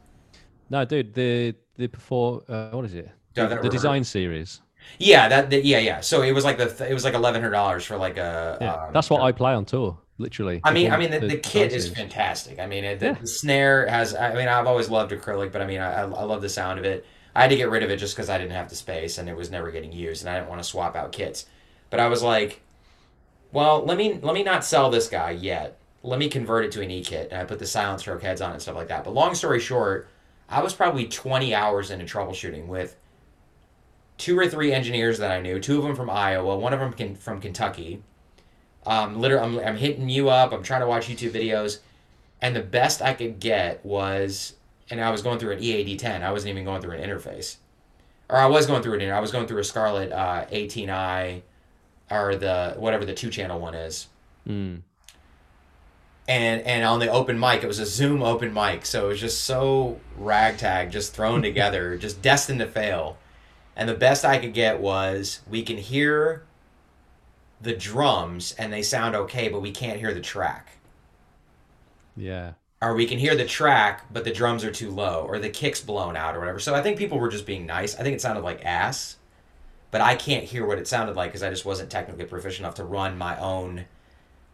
No, dude, the the before uh, what is it? The, the design series. Yeah, that the, yeah yeah. So it was like the it was like eleven hundred dollars for like a. Yeah, um, that's what I play on tour. Literally. I mean, I mean, the, the, the kit is fantastic. I mean, it, the, yeah. the, snare has. I mean, I've always loved acrylic, but I mean, I, I love the sound of it. I had to get rid of it just because I didn't have the space and it was never getting used, and I didn't want to swap out kits. But I was like, well, let me let me not sell this guy yet. Let me convert it to an e-kit, and I put the silent stroke heads on and stuff like that. But long story short, I was probably 20 hours into troubleshooting with two or three engineers that I knew. Two of them from Iowa, one of them can, from Kentucky. Um, literally, I'm, I'm hitting you up. I'm trying to watch YouTube videos, and the best I could get was, and I was going through an EAD10. I wasn't even going through an interface, or I was going through it. I was going through a Scarlett uh, 18i or the whatever the two channel one is. Mm. And and on the open mic, it was a Zoom open mic, so it was just so ragtag, just thrown together, just destined to fail. And the best I could get was we can hear the drums and they sound okay, but we can't hear the track. Yeah. Or we can hear the track, but the drums are too low, or the kick's blown out, or whatever. So I think people were just being nice. I think it sounded like ass but I can't hear what it sounded like because I just wasn't technically proficient enough to run my own,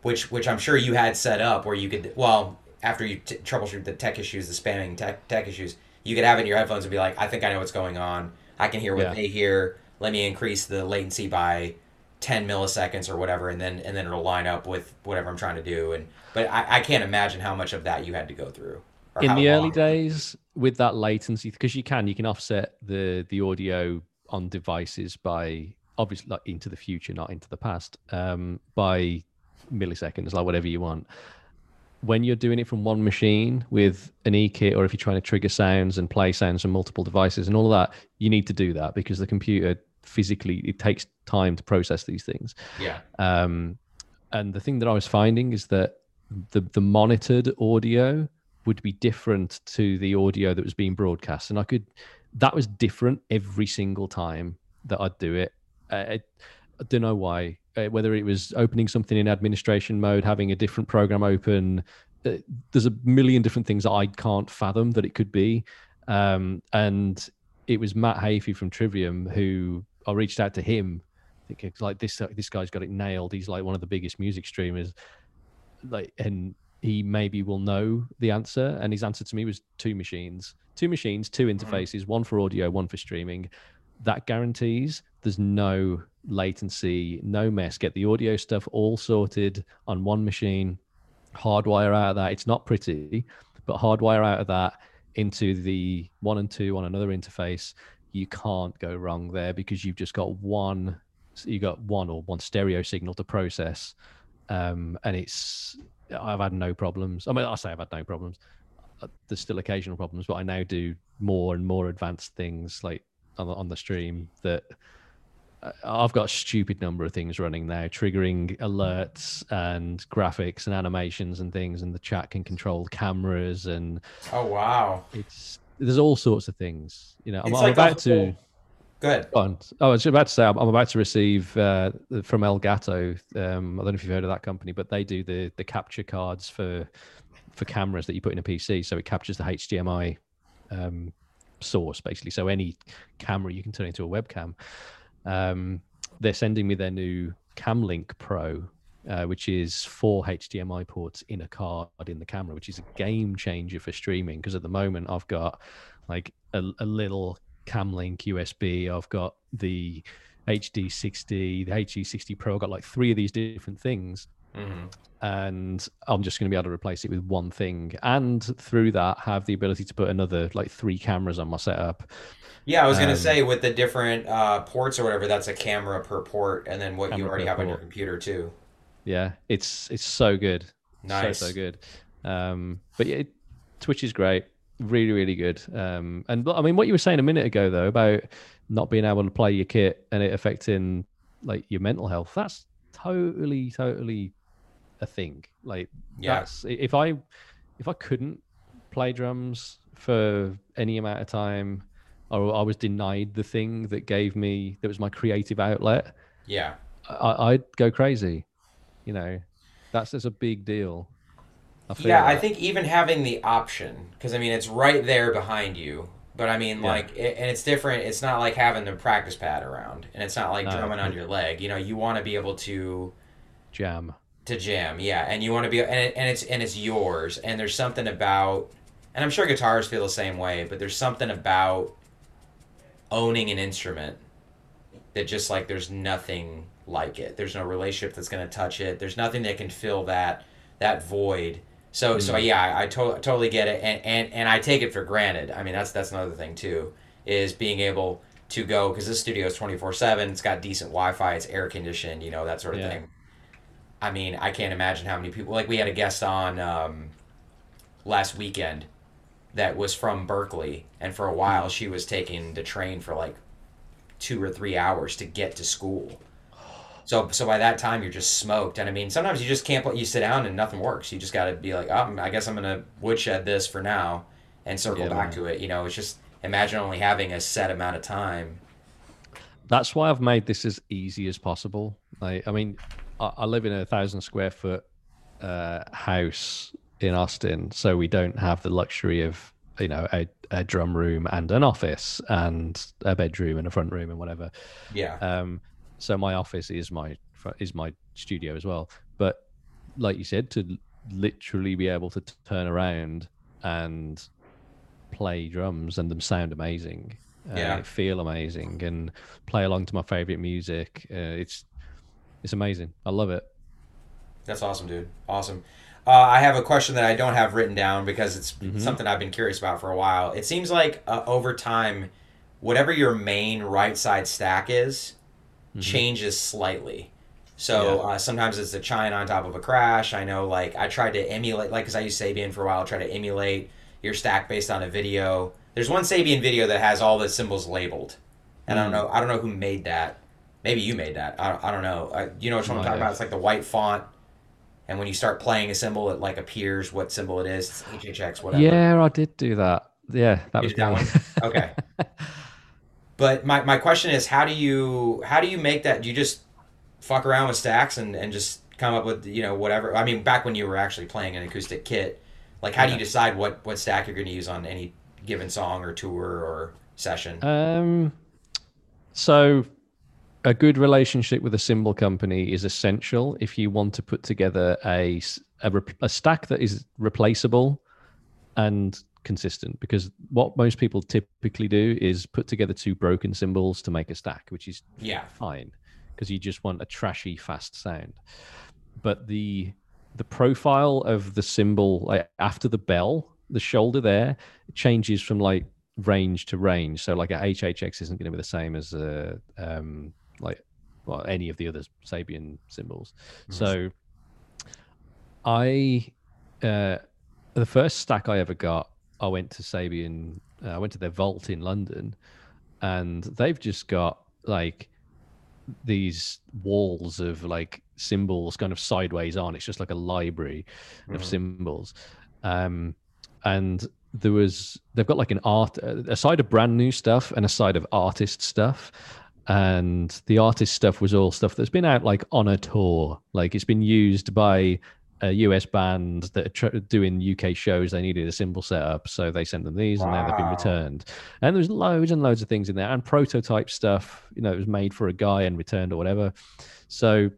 which which I'm sure you had set up where you could well after you t- troubleshoot the tech issues, the spamming tech tech issues, you could have it in your headphones and be like, I think I know what's going on. I can hear what yeah. they hear. Let me increase the latency by 10 milliseconds or whatever and then and then it'll line up with whatever i'm trying to do and but i, I can't imagine how much of that you had to go through in the early days with that latency because you can you can offset the the audio on devices by obviously like into the future, not into the past, um, by milliseconds, like whatever you want. When you're doing it from one machine with an e-kit, or if you're trying to trigger sounds and play sounds from multiple devices and all of that, you need to do that because the computer physically it takes time to process these things. Yeah. Um, and the thing that I was finding is that the the monitored audio would be different to the audio that was being broadcast, and I could that was different every single time that I'd do it. I, I don't know why. Uh, whether it was opening something in administration mode, having a different program open, uh, there's a million different things that I can't fathom that it could be. Um, and it was Matt Heafy from Trivium who I reached out to him. Thinking like this, this guy's got it nailed. He's like one of the biggest music streamers. Like, and he maybe will know the answer. And his answer to me was two machines, two machines, two mm. interfaces, one for audio, one for streaming. That guarantees there's no latency, no mess. Get the audio stuff all sorted on one machine, hardwire out of that. It's not pretty, but hardwire out of that into the one and two on another interface. You can't go wrong there because you've just got one, you got one or one stereo signal to process. Um, and it's I've had no problems. I mean, I say I've had no problems. Uh, there's still occasional problems, but I now do more and more advanced things like on the, on the stream that I've got a stupid number of things running now, triggering alerts and graphics and animations and things, and the chat can control cameras and oh wow, it's there's all sorts of things. You know, I'm, I'm like a about to. Good. On. Oh, I was about to say I'm, I'm about to receive uh, from Elgato. Um, I don't know if you've heard of that company, but they do the the capture cards for for cameras that you put in a PC. So it captures the HDMI um, source basically. So any camera you can turn into a webcam. Um, they're sending me their new CamLink Pro, uh, which is four HDMI ports in a card in the camera, which is a game changer for streaming. Because at the moment I've got like a, a little CamLink USB. I've got the HD60, the HD60 Pro. I've got like three of these different things hmm and I'm just going to be able to replace it with one thing, and through that have the ability to put another like three cameras on my setup. Yeah, I was Um, say with the different uh, ports or whatever, that's a camera per port, and then what you already have on your computer too. Yeah, it's it's so good, Nice. so so good. Um, but yeah, it, Twitch is great, really really good. Um, and I mean, what you were saying a minute ago though about not being able to play your kit and it affecting like your mental health, that's totally totally a thing. Like Yeah. that's if I if I couldn't play drums for any amount of time, or I was denied the thing that gave me that was my creative outlet, Yeah. I, I'd go crazy. You know, that's just a big deal. I Yeah, I think even having the option, because I mean, it's right there behind you. But I mean, Yeah. like, it, and it's different. It's not like having the practice pad around, and it's not like No. drumming on your leg. You know, you want to be able to jam. To jam, yeah, and you want to be, and, it, and it's and it's yours. And there's something about, and I'm sure guitarists feel the same way. But there's something about owning an instrument that just like there's nothing like it. There's no relationship that's going to touch it. There's nothing that can fill that that void. So so Mm. yeah, I, I to- totally get it, and, and and I take it for granted. I mean, that's that's another thing too, is being able to go because this studio is twenty four seven. It's got decent Wi Fi. It's air conditioned. You know that sort of Yeah. thing. I mean, I can't imagine how many people. Like we had a guest on um, last weekend that was from Berkeley, and for a while she was taking the train for like two or three hours to get to school. So so by that time you're just smoked, and I mean sometimes you just can't. You sit down and nothing works. You just got to be like, oh, I guess I'm gonna woodshed this for now, and circle Yeah, back man. to it. You know, it's just imagine only having a set amount of time. That's why I've made this as easy as possible. Like, I mean, I, I live in a thousand square foot uh, house in Austin, so we don't have the luxury of you know a, a drum room and an office and a bedroom and a front room and whatever. Yeah, Um, so my office is my is my studio as well. But like you said, to literally be able to t- turn around and play drums and them sound amazing, uh, Yeah. feel amazing, and play along to my favorite music. Uh, it's it's amazing. I love it. that's awesome, dude. Awesome. Uh, I have a question that I don't have written down because it's Mhm. something I've been curious about for a while. It seems like uh, over time, whatever your main right side stack is, Mhm. changes slightly. So Yeah. uh, sometimes it's a chine on top of a crash. I know, like I tried to emulate, like because I used Sabian for a while, try to emulate your stack based on a video. There's one Sabian video that has all the cymbals labeled, and I don't Mm. know, I don't know who made that. Maybe you made that. I, I don't know. Uh, you know what I'm talking about? It's like the white font, and when you start playing a cymbal, it like appears what cymbal it is. It's HHX, whatever. Yeah, I did do that. Yeah, that You was that one? Okay. But my, my question is, how do you how do you make that? Do you just fuck around with stacks and, and just come up with you know whatever? I mean, back when you were actually playing an acoustic kit, like how do you decide what what stack you're going to use on any given song or tour or session? Um, so a good relationship with a cymbal company is essential if you want to put together a a, a stack that is replaceable and consistent. Because what most people typically do is put together two broken cymbals to make a stack, which is yeah, fine because you just want a trashy fast sound but the the profile of the cymbal like after the bell the shoulder there changes from like range to range so like a hhx isn't going to be the same as a um like well any of the other sabian cymbals so i uh the first stack i ever got i went to sabian uh, i went to their vault in london and they've just got like these walls of like cymbals kind of sideways on. It's just like a library of Mhm. cymbals. Um, and there was they've got like an art a side of brand new stuff and a side of artist stuff and the artist stuff was all stuff that's been out like on a tour. Like it's been used by a us band that are tr- doing uk shows. They needed a cymbal set up so they sent them these and now they've been returned. And there's loads and loads of things in there and prototype stuff you know it was made for a guy and returned or whatever. So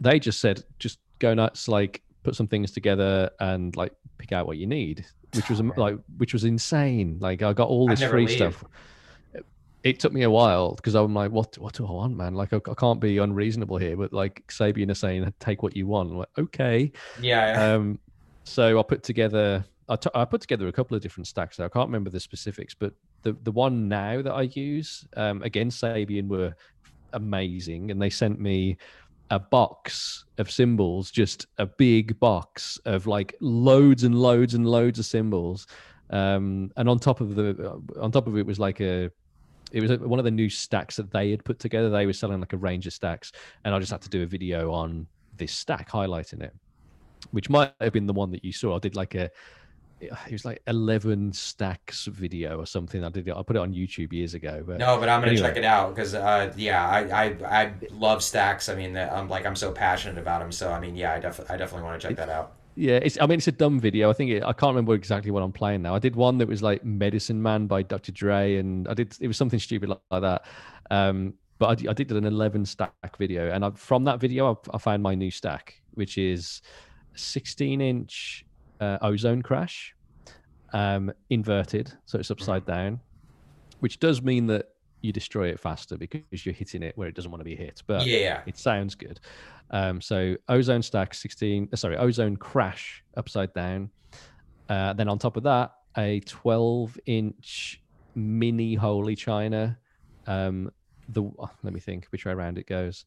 they just said just go nuts like put some things together and like pick out what you need which was like which was insane. Like i got all this free leave. stuff it took me a while because i'm like what what do i want man like i, I can't be unreasonable here but like sabian is saying take what you want I'm like okay Yeah. um so i put together I t- I put together a couple of different stacks there. I can't remember the specifics, but the, the one now that I use, um, again, Sabian were amazing, and they sent me a box of cymbals, just a big box of like loads and loads and loads of cymbals. Um, and on top of the on top of it was like a it was one of the new stacks that they had put together. They were selling like a range of stacks, and I just had to do a video on this stack highlighting it, which might have been the one that you saw. I did like a it was like 11 stacks video or something. I did it. I put it on YouTube years ago. But No, but I'm gonna Anyway. check it out because, uh, yeah, I, I I love stacks. I mean, I'm like I'm so passionate about them. So I mean, yeah, I definitely I definitely want to check that out. Yeah, it's. I mean, it's a dumb video. I think it, I can't remember exactly what I'm playing now. I did one that was like Medicine Man by Dr. Dre, and I did it was something stupid like, like that. Um, but I did an 11 stack video, and I, from that video, I, I found my new stack, which is 16 inch uh, O-Zone crash, um, inverted, so it's upside down, which does mean that you destroy it faster because you're hitting it where it doesn't want to be hit. But Yeah, it sounds good. Um, so O-Zone stack 16, uh, sorry, O-Zone crash upside down. Uh, then on top of that, a 12 inch mini holy china. Um, the oh, let me think which way around it goes.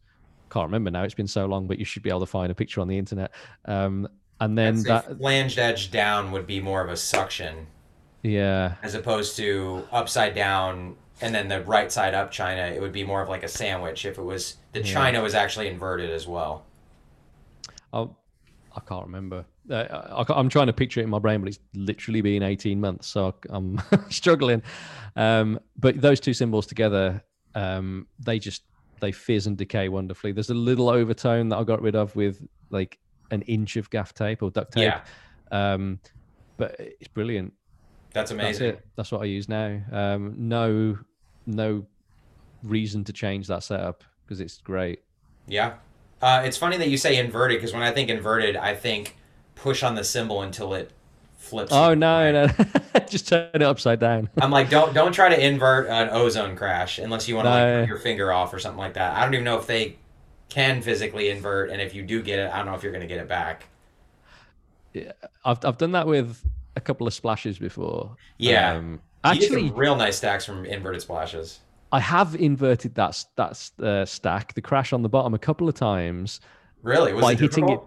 Can't remember now. It's been so long, but you should be able to find a picture on the internet. Um, and then that, flanged edge down would be more of a suction yeah, as opposed to upside down and then the right side up China. It would be more of like a sandwich if it was the Yeah. China was actually inverted as well. I'll, I can't remember. Uh, I, I'm trying to picture it in my brain, but it's literally been 18 months, so I'm struggling. Um, but those two cymbals together, um, they just they fizz and decay wonderfully. There's a little overtone that I got rid of with like an inch of gaff tape or duct tape. Yeah, Um, but it's brilliant. That's That's amazing. it. That's what I use now. Um, no, no reason to change that setup because it's great. Yeah. Uh, it's funny that you say inverted because when I think inverted, I think push on the cymbal until it flips. Oh no, no, just turn it upside down. I'm like, don't don't try to invert an O-Zone crash unless you want to like No. cut your finger off or something like that. I don't even know if they can physically invert, and if you do get it, I don't know if you're gonna get it back. Yeah, I've I've done that with a couple of splashes before. Yeah. Um, You get actually, some real nice stacks from inverted splashes. I have inverted that that uh, stack, the crash on the bottom, a couple of times Really? Was by it hitting it.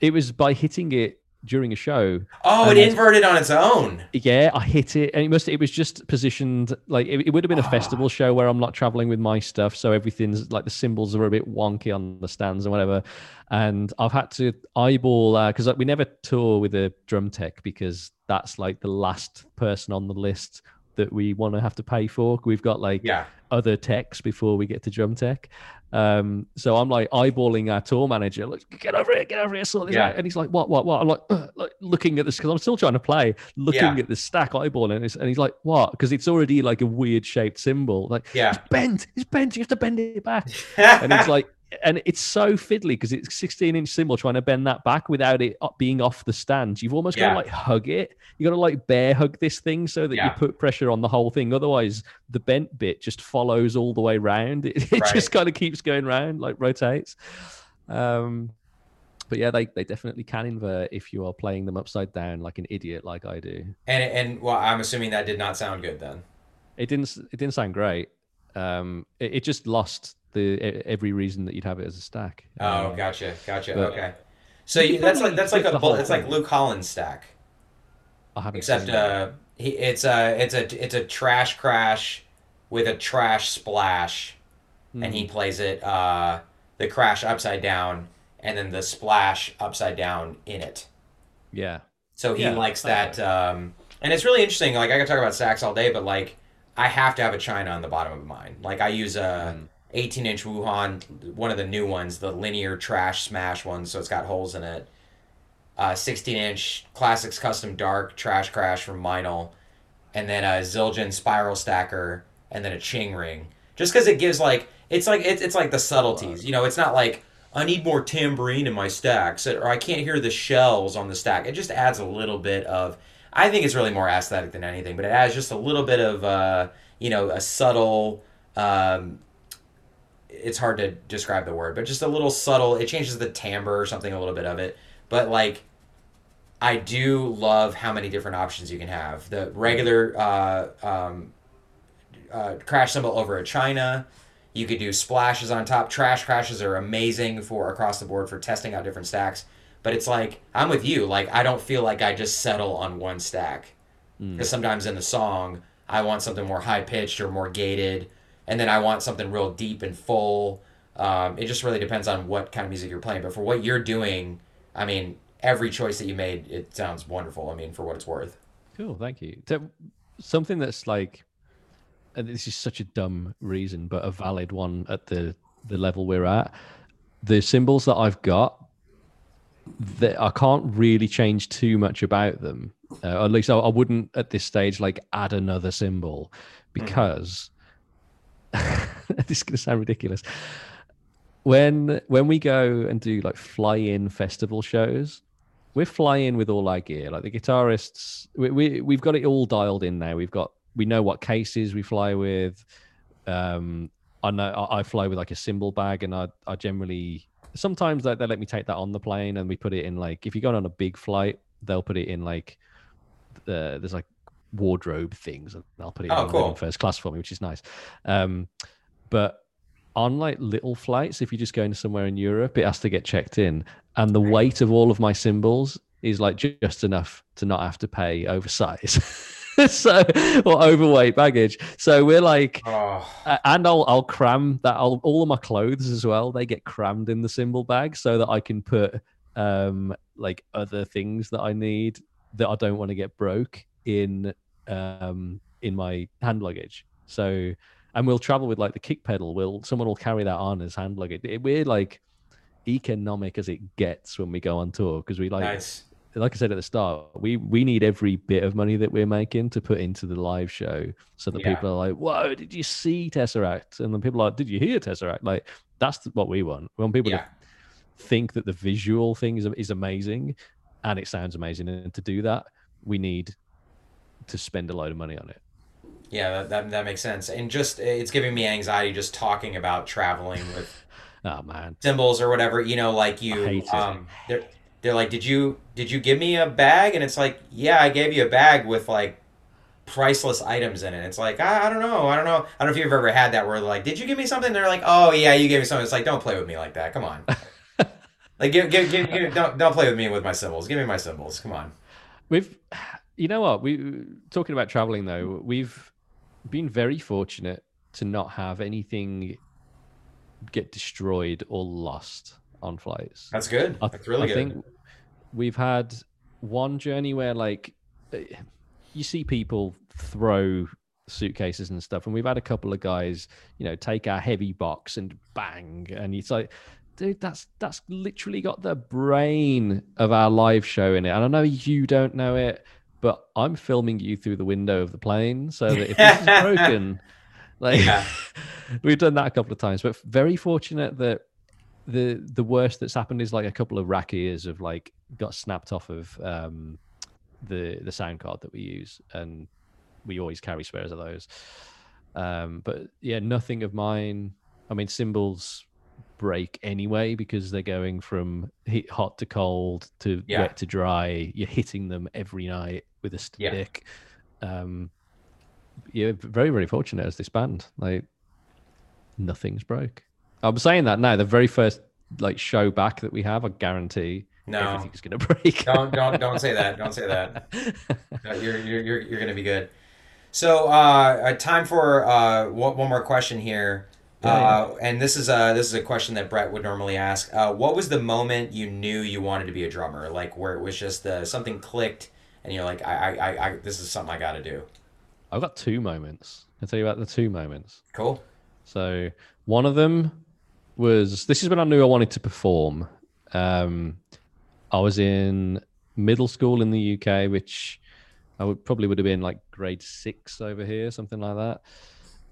It was by hitting it during a show. Oh, it inverted on its own. Yeah, I hit it, and it must. It was just positioned like it, it would have been a Ah. festival show where I'm not traveling with my stuff, so everything's like the cymbals are a bit wonky on the stands and whatever. And I've had to eyeball because we never tour with a drum tech because that's like the last person on the list that we want to have to pay for. We've got like Yeah. other techs before we get to drum tech. Um, so I'm like eyeballing our tour manager, like, get over here, get over here, sort this Yeah. out. And he's like, what, what, what? I'm like, like looking at this because I'm still trying to play, looking Yeah. at the stack, eyeballing it. And he's like, what? Because it's already like a weird shaped cymbal. Like, Yeah. it's bent, it's bent, you have to bend it back. And he's like, and it's so fiddly because it's 16 inch cymbal trying to bend that back without it being off the stand. You've almost got to like hug it. You got to like bear hug this thing so that Yeah. you put pressure on the whole thing. Otherwise, the bent bit just follows all the way round. It, it Right. just kind of keeps going round, like rotates. Um, but yeah, they, they definitely can invert if you are playing them upside down like an idiot, like I do. and and well, I'm assuming that did not sound good then. It didn't. It didn't sound great. Um, it, it just lost the every reason that you'd have it as a stack. Oh, Um, gotcha, gotcha. but- okay. So You that's like that's like a bull- it's like. Luke Collins stack, except uh, he, it's a it's a it's a trash crash with a trash splash, and he plays it uh, the crash upside down and then the splash upside down in it. Yeah. So he Yeah, likes that, um, and it's really interesting. Like I could talk about sax all day, but like I have to have a China on the bottom of mine. Like I use a 18 inch Wuhan, one of the new ones, the linear trash smash one, so it's got holes in it. Uh, 16 inch classics custom dark trash crash from Meinl, and then a Zildjian spiral stacker, and then a Ching ring. Just because it gives like it's like it's, it's like the subtleties. You know, it's not like I need more tambourine in my stacks, or I can't hear the shells on the stack. It just adds a little bit of. I think it's really more aesthetic than anything, but it adds just a little bit of uh, you know a subtle. Um, it's hard to describe the word, but just a little subtle. It changes the timbre or something a little bit of it, but like I do love how many different options you can have. The regular uh, um, uh, crash cymbal over a China. You could do splashes on top. Trash crashes are amazing for across the board for testing out different stacks. But it's like I'm with you. Like I don't feel like I just settle on one stack because sometimes in the song I want something more high pitched or more gated, and then I want something real deep and full. Um, it just really depends on what kind of music you're playing. But for what you're doing, I mean, every choice that you made, it sounds wonderful. I mean, for what it's worth. Cool, thank you. So, something that's like, and this is such a dumb reason, but a valid one at the the level we're at. The cymbals that I've got, that I can't really change too much about them. Uh, at least I, I wouldn't at this stage like add another cymbal because this is going to sound ridiculous. When when we go and do like fly in festival shows, we're flying with all our gear. Like the guitarists, we, we we've got it all dialed in now. We've got we know what cases we fly with. Um, I know I, I fly with like a cymbal bag, and I I generally sometimes they, they let me take that on the plane, and we put it in like if you're going on a big flight, they'll put it in like the there's like wardrobe things, and they'll put it Oh, in, cool. first class for me, which is nice. Um, but on like little flights, if you're just going somewhere in Europe, it has to get checked in, and the weight of all of my cymbals is like just enough to not have to pay oversize. so or overweight baggage. So we're like, Oh, uh, and I'll I'll cram that I'll, all of my clothes as well. They get crammed in the cymbal bag so that I can put um like other things that I need that I don't want to get broke in um in my hand luggage. So and we'll travel with like the kick pedal. Will someone will carry that on as hand luggage? It, we're like economic as it gets when we go on tour because we like nice. like I said at the start, we we need every bit of money that we're making to put into the live show, so that Yeah. people are like, "Whoa, did you see Tesseract?" And then people are like, "Did you hear Tesseract?" Like that's what we want. We want people Yeah. to think that the visual thing is is amazing, and it sounds amazing. And to do that, we need to spend a load of money on it. Yeah, that, that, that makes sense. And just, it's giving me anxiety just talking about traveling with Oh man, cymbals or whatever, you know, like you, um, they're, they're like, did you, did you give me a bag? And it's like, yeah, I gave you a bag with like priceless items in it. It's like, I, I don't know. I don't know. I don't know if you've ever had that where they're like, did you give me something? They're like, oh yeah, you gave me something. It's like, don't play with me like that. Come on. like, give, give, give, give, don't, don't play with me with my cymbals. Give me my cymbals. Come on. we've, you know what? We talking about traveling though. We've been very fortunate to not have anything get destroyed or lost on flights. That's good. I, That's really I good. think we've had one journey where like eh, you see people throw suitcases and stuff, and we've had a couple of guys, you know, take our heavy box and bang, and it's like. Dude, that's that's literally got the brain of our live show in it. And I know you don't know it, but I'm filming you through the window of the plane so that if this is broken, like Yeah. we've done that a couple of times. But very fortunate that the the worst that's happened is like a couple of rack ears have like got snapped off of um the the sound card that we use and we always carry spares of those um but yeah nothing of mine i mean cymbals break anyway because they're going from hot to cold to Yeah. wet to dry you're hitting them every night with a Yeah. stick um yeah very very fortunate as this band like nothing's broke i'm saying that now the very first like show back that we have i guarantee No. everything's gonna break don't don't don't say that. Don't say that. No, you're you're you're, you're gonna be good. So uh, uh, time for uh, one, one more question here. Yeah, yeah. Uh, and this is a this is a question that Brett would normally ask. Uh, what was the moment you knew you wanted to be a drummer? Like where it was just the something clicked, and you're like, I, I, I, I this is something I got to do. I've got two moments. I'll tell you about the two moments. Cool. So one of them was this is when I knew I wanted to perform. Um, I was in middle school in the UK, which I would probably would have been like grade six over here, something like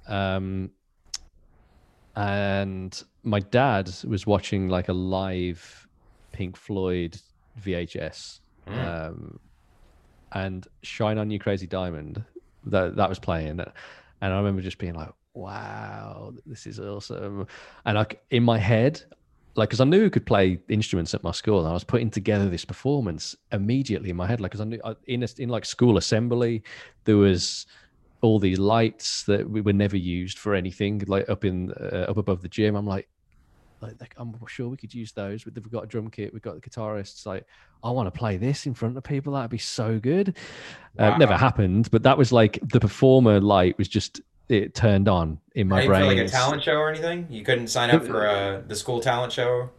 that. Um, and my dad was watching like a live Pink Floyd VHS, Mm. um, and "Shine on You Crazy Diamond" that that was playing, and I remember just being like, "Wow, this is awesome!" And like in my head, like because I knew I could play instruments at my school, and I was putting together this performance immediately in my head, like because I knew I, in a, in like school assembly, there was all these lights that we were never used for anything, like up in uh, up above the gym. I'm like, like, like, I'm sure we could use those. We've got a drum kit, we've got the guitarists. Like, I want to play this in front of people. That'd be so good. Uh, never happened, but that was like the performer light was just it turned on in my brain. like a talent show or anything? You couldn't sign up for uh, the school talent show.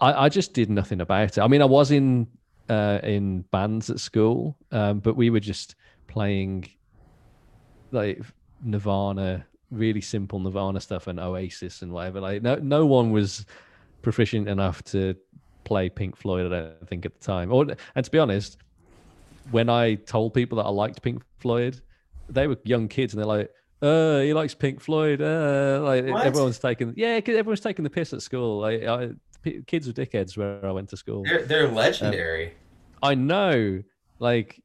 I, I just did nothing about it. I mean, I was in uh, in bands at school, um, but we were just playing like Nirvana, really simple Nirvana stuff, and Oasis and whatever. Like, no, no one was proficient enough to play Pink Floyd. I don't think at the time. Or, and to be honest, when I told people that I liked Pink Floyd, they were young kids, and they're like. Uh, he likes Pink Floyd. Uh, like What? everyone's taking, yeah, 'cause everyone's taking the piss at school. Like, I, p- kids were dickheads where I went to school. They're they're legendary. I know, like,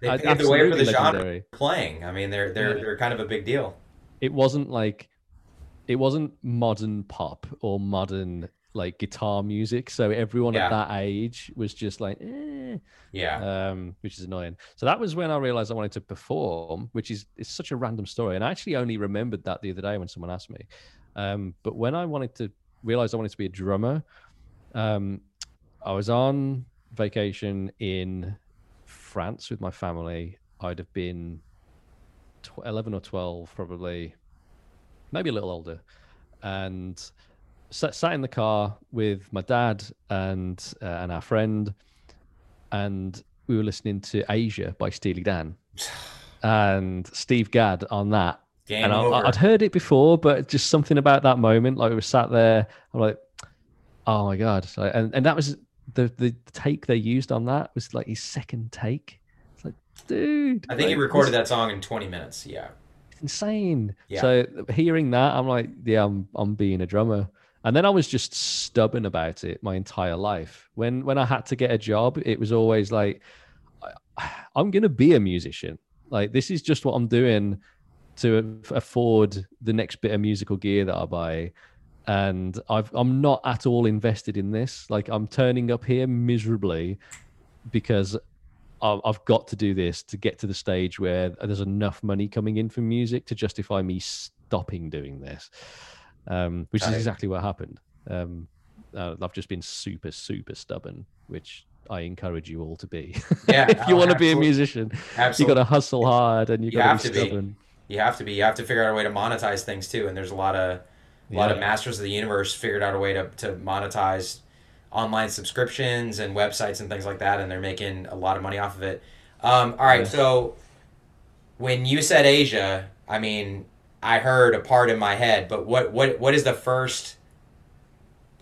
they paved the way for the absolutely genre playing. I mean, they're they're Yeah. they're kind of a big deal. It wasn't like, it wasn't modern pop or modern like guitar music. So everyone Yeah. at that age was just like, eh, Yeah. um, which is annoying. So that was when I realized I wanted to perform, which is it's such a random story, and I actually only remembered that the other day when someone asked me. Um, but when I wanted to realize I wanted to be a drummer, um, I was on vacation in France with my family. I'd have been tw- eleven or twelve, probably, maybe a little older, and sat, sat in the car with my dad and uh, and our friend and we were listening to Aja by Steely Dan and Steve Gadd on that. Game and I, i'd heard it before, but just something about that moment, like we were sat there, I'm like, oh my god! And and that was the the take they used on that was like his second take. It's like, dude, I think he recorded that song in 20 minutes. Yeah. insane. Yeah. So hearing that, I'm like, yeah, I'm I'm being a drummer. And then I was just stubborn about it my entire life. When when I had to get a job, it was always like, I, I'm gonna be a musician. Like this is just what I'm doing to afford the next bit of musical gear that I buy. And I've I'm not at all invested in this. Like I'm turning up here miserably because I- I've got to do this to get to the stage where there's enough money coming in from music to justify me stopping doing this, um, which is exactly what happened. Um, uh, I've just been super, super stubborn, which I encourage you all to be. Yeah, if you oh, want to be a musician, absolutely. you got to hustle hard and you You got have to be be. stubborn. You have to be. You have to figure out a way to monetize things too. And there's a lot of a lot of masters of the universe figured out a way to, to monetize online subscriptions and websites and things like that, and they're making a lot of money off of it. Um, all right, so when you said Aja, I mean, I heard a part in my head, but what what what is the first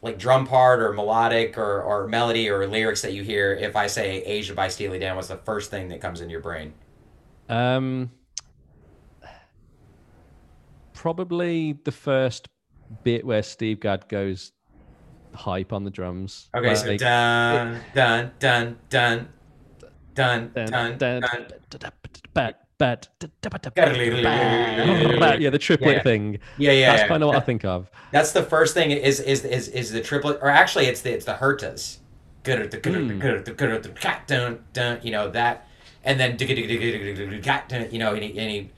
like drum part or melodic or, or melody or lyrics that you hear if I say Aja by Steely Dan? What's the first thing that comes into your brain? Um, probably the first bit where Steve Gadd goes hype on the drums. Okay, so dun dun dun dun dun dun, dun dun, dun. bat, bat, bat, yeah, the triplet Yeah. thing. Yeah, yeah. That's yeah. kind of what I think of. That's the first thing. Is is is is the triplet, or actually, it's the it's the hertas. Dun dun. You know that, and then you know, and he, and he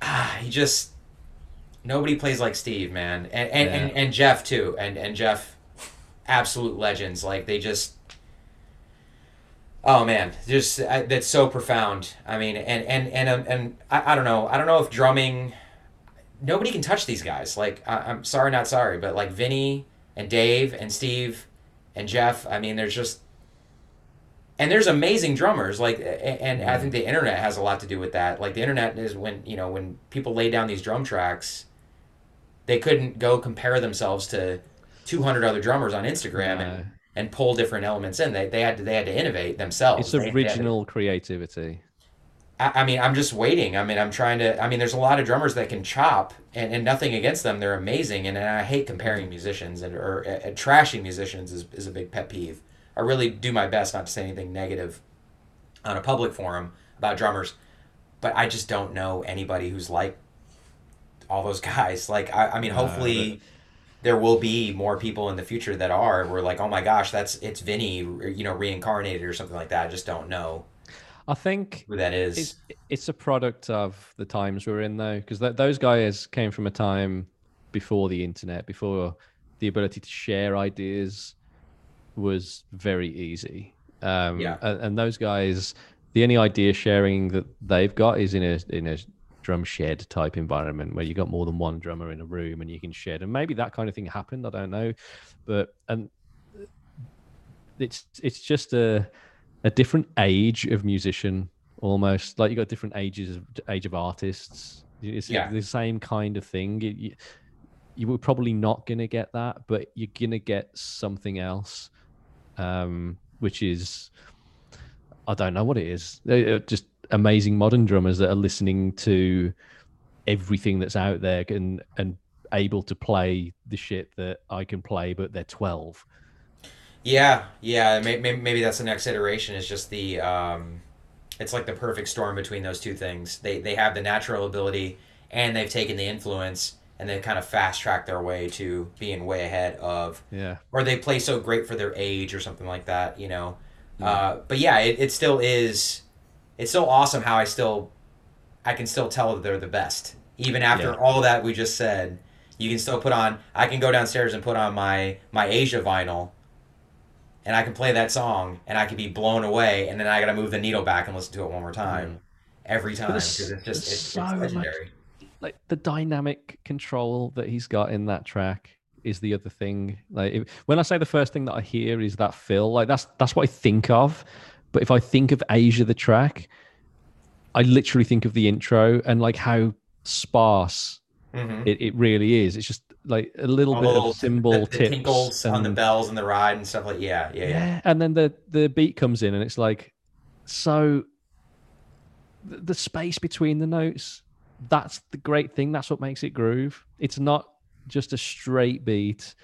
ah, he just nobody plays like Steve, man, and and, and, Yeah. and Jeff too, and and Jeff, absolute legends. Like they just. Oh man, just I, that's so profound. I mean, and and and um, and I, I don't know. I don't know if drumming nobody can touch these guys. Like I, am sorry, not sorry, but like Vinny and Dave and Steve and Jeff. I mean, there's just and there's amazing drummers like and i think the internet has a lot to do with that like the internet is when you know when people lay down these drum tracks they couldn't go compare themselves to 200 other drummers on instagram no. and, and pull different elements in. They, they had to they had to innovate themselves. It's original to, creativity. I, I mean i'm just waiting. I mean i'm trying to i mean there's a lot of drummers that can chop and, and nothing against them. They're amazing. And, and i hate comparing musicians and or uh, trashing musicians is, is a big pet peeve. I really do my best not to say anything negative on a public forum about drummers, but I just don't know anybody who's like all those guys. Like, I, I mean, hopefully. Uh, there will be more people in the future that are. We're like, oh my gosh, that's it's Vinny, you know, reincarnated or something like that. I just don't know. I think that is. It's, it's a product of the times we're in, though, because th- those guys came from a time before the internet, before the ability to share ideas was very easy. Um, yeah. And, and, those guys, the only idea sharing that they've got is in a in a drum shed type environment where you got more than one drummer in a room and you can shed. And maybe that kind of thing happened. I don't know, but and it's it's just a a different age of musician almost like you got different ages of age of artists. It's yeah. the same kind of thing. You, you, you were probably not going to get that, but you're going to get something else um, which is I don't know what it is. They're just amazing modern drummers that are listening to everything that's out there and and able to play the shit that I can play, but they're twelve. Yeah, yeah. Maybe, maybe that's the next iteration. Is just the um, it's like the perfect storm between those two things. They they have the natural ability and they've taken the influence and they kind of fast track their way to being way ahead of yeah or they play so great for their age or something like that you know yeah. uh, but yeah it, it still is it's so awesome how i still i can still tell that they're the best even after yeah. all that we just said you can still put on i can go downstairs and put on my my Aja vinyl and i can play that song and i can be blown away and then i gotta move the needle back and listen to it one more time mm. every time because it's just it's, so it's legendary much like the dynamic control that he's got in that track is the other thing. Like if, when I say the first thing that I hear is that fill, like that's that's what I think of. But if I think of Aja the track, I literally think of the intro and like how sparse mm-hmm. it, it really is. It's just like a little All bit of cymbal the, the tips tinkles and, on the bells and the ride and stuff like yeah, yeah, yeah, yeah. And then the the beat comes in and it's like so the, the space between the notes that's the great thing. That's what makes it groove. It's not just a straight beat.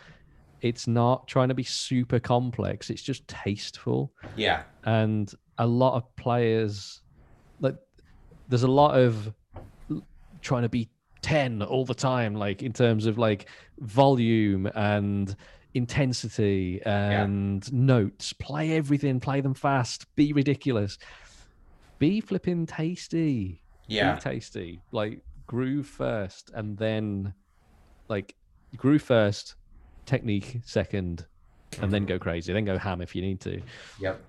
It's not trying to be super complex. It's just tasteful. Yeah. And a lot of players, like, there's a lot of trying to be 10 all the time, like, in terms of like volume and intensity and yeah. notes. Play everything, play them fast, be ridiculous, be flipping tasty yeah tasty like groove first and then like groove first technique second and then go crazy then go ham if you need to. Yep.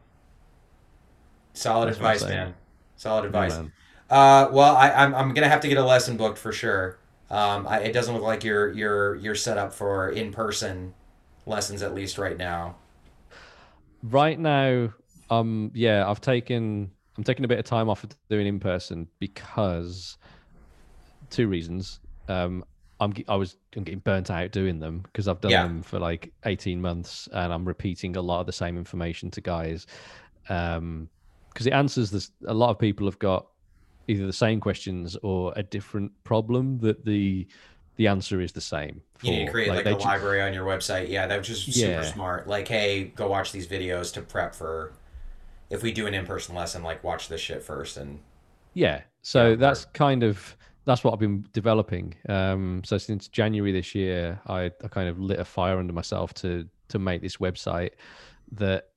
Solid That's advice man. Solid advice. yeah, uh, well I, I'm, I'm gonna have to get a lesson booked for sure. Um, I, it doesn't look like you're you're you're set up for in-person lessons at least right now. Right now um yeah i've taken I'm taking a bit of time off of doing in person because two reasons. Um, I'm I was I'm getting burnt out doing them because I've done yeah. them for like 18 months and I'm repeating a lot of the same information to guys. Um, because it answers this. A lot of people have got either the same questions or a different problem that the the answer is the same. For, you need to create like, like a library on your website. Yeah, that's just super yeah. smart. Like, hey, go watch these videos to prep for if we do an in-person lesson like watch this shit first and yeah so that's kind of that's what i've been developing um so since january this year I, I kind of lit a fire under myself to to make this website that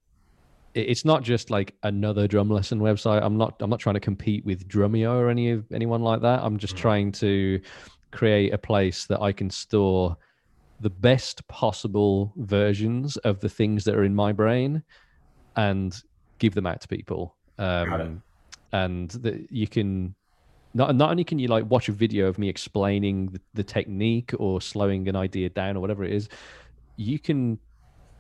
it's not just like another drum lesson website i'm not i'm not trying to compete with drumeo or any of anyone like that i'm just mm-hmm. trying to create a place that i can store the best possible versions of the things that are in my brain and give them out to people. Um, and that you can not not only can you like watch a video of me explaining the, the technique or slowing an idea down or whatever it is, you can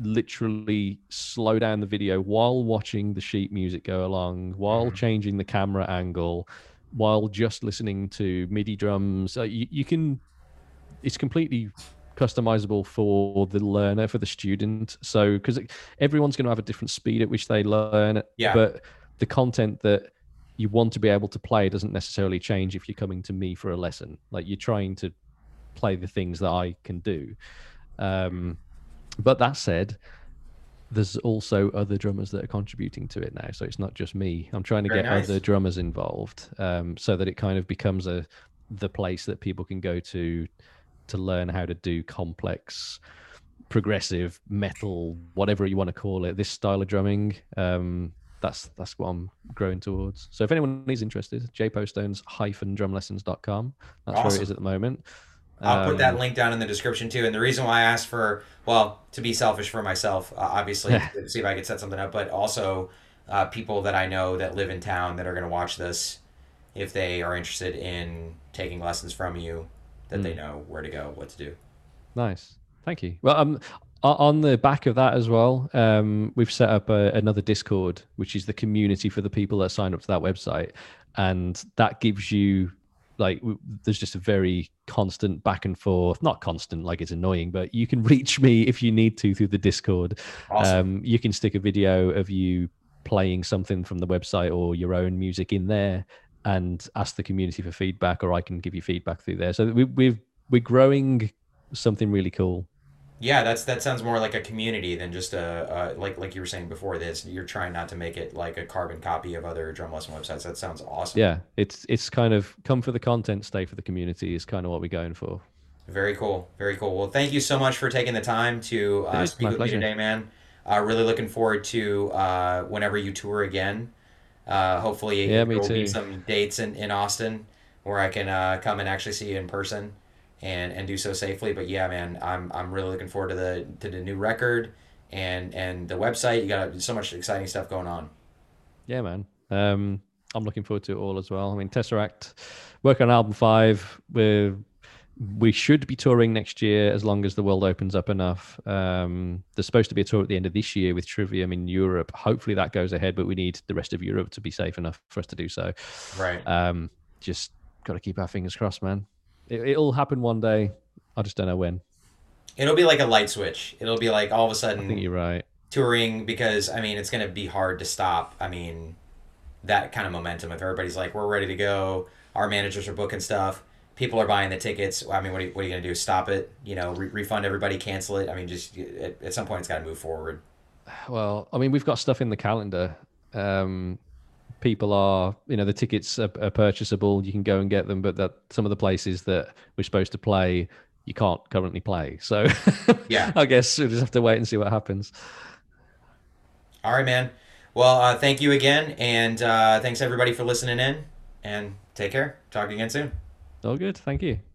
literally slow down the video while watching the sheet music go along, while mm-hmm. changing the camera angle, while just listening to MIDI drums. Uh, you, you can, it's completely customizable for the learner, for the student. So, because everyone's going to have a different speed at which they learn. Yeah. But the content that you want to be able to play doesn't necessarily change if you're coming to me for a lesson. Like you're trying to play the things that I can do. Um, but that said, there's also other drummers that are contributing to it now. So it's not just me. I'm trying to Very get nice. other drummers involved um, so that it kind of becomes a the place that people can go to to learn how to do complex progressive metal whatever you want to call it this style of drumming um, that's that's what i'm growing towards so if anyone is interested jpostones hyphen drumlessons.com that's awesome. where it is at the moment I'll put that um, link down in the description too. And the reason why I asked for, well, to be selfish for myself, uh, obviously, to see if I could set something up, but also uh, people that I know that live in town that are going to watch this, if they are interested in taking lessons from you, that mm. they know where to go, what to do. Nice. Thank you. Well, um, on the back of that as well, um, we've set up a, another Discord, which is the community for the people that sign up to that website. And that gives you like there's just a very constant back and forth not constant like it's annoying but you can reach me if you need to through the discord awesome. um, you can stick a video of you playing something from the website or your own music in there and ask the community for feedback or i can give you feedback through there so we, we've we're growing something really cool yeah, that's that sounds more like a community than just a, a like like you were saying before. This you're trying not to make it like a carbon copy of other drum lesson websites. That sounds awesome. Yeah, it's it's kind of come for the content, stay for the community is kind of what we're going for. Very cool, very cool. Well, thank you so much for taking the time to uh, speak with pleasure. me today, man. Uh, really looking forward to uh, whenever you tour again. Uh, hopefully, yeah, me too. Be some dates in, in Austin where I can uh, come and actually see you in person and and do so safely. But yeah, man, I'm I'm really looking forward to the to the new record and and the website. You got so much exciting stuff going on. Yeah, man. Um, I'm looking forward to it all as well. I mean, Tesseract, work on album five. We're we should be touring next year as long as the world opens up enough. Um, there's supposed to be a tour at the end of this year with Trivium in Europe. Hopefully that goes ahead, but we need the rest of Europe to be safe enough for us to do so. Right. Um, just got to keep our fingers crossed, man. It, will happen one day. I just don't know when. It'll be like a light switch. It'll be like all of a sudden. I think you're right. Touring because I mean it's going to be hard to stop. I mean, that kind of momentum. If everybody's like we're ready to go, our managers are booking stuff, people are buying the tickets. I mean, what are you, what are you going to do? Stop it? You know, re- refund everybody, cancel it? I mean, just at, at some point it's got to move forward. Well, I mean, we've got stuff in the calendar. Um, people are you know the tickets are, are, purchasable you can go and get them but that some of the places that we're supposed to play you can't currently play. So yeah. I guess we'll just have to wait and see what happens. All right man. Well uh, thank you again and uh, thanks everybody for listening in and take care. Talk again soon. All good. Thank you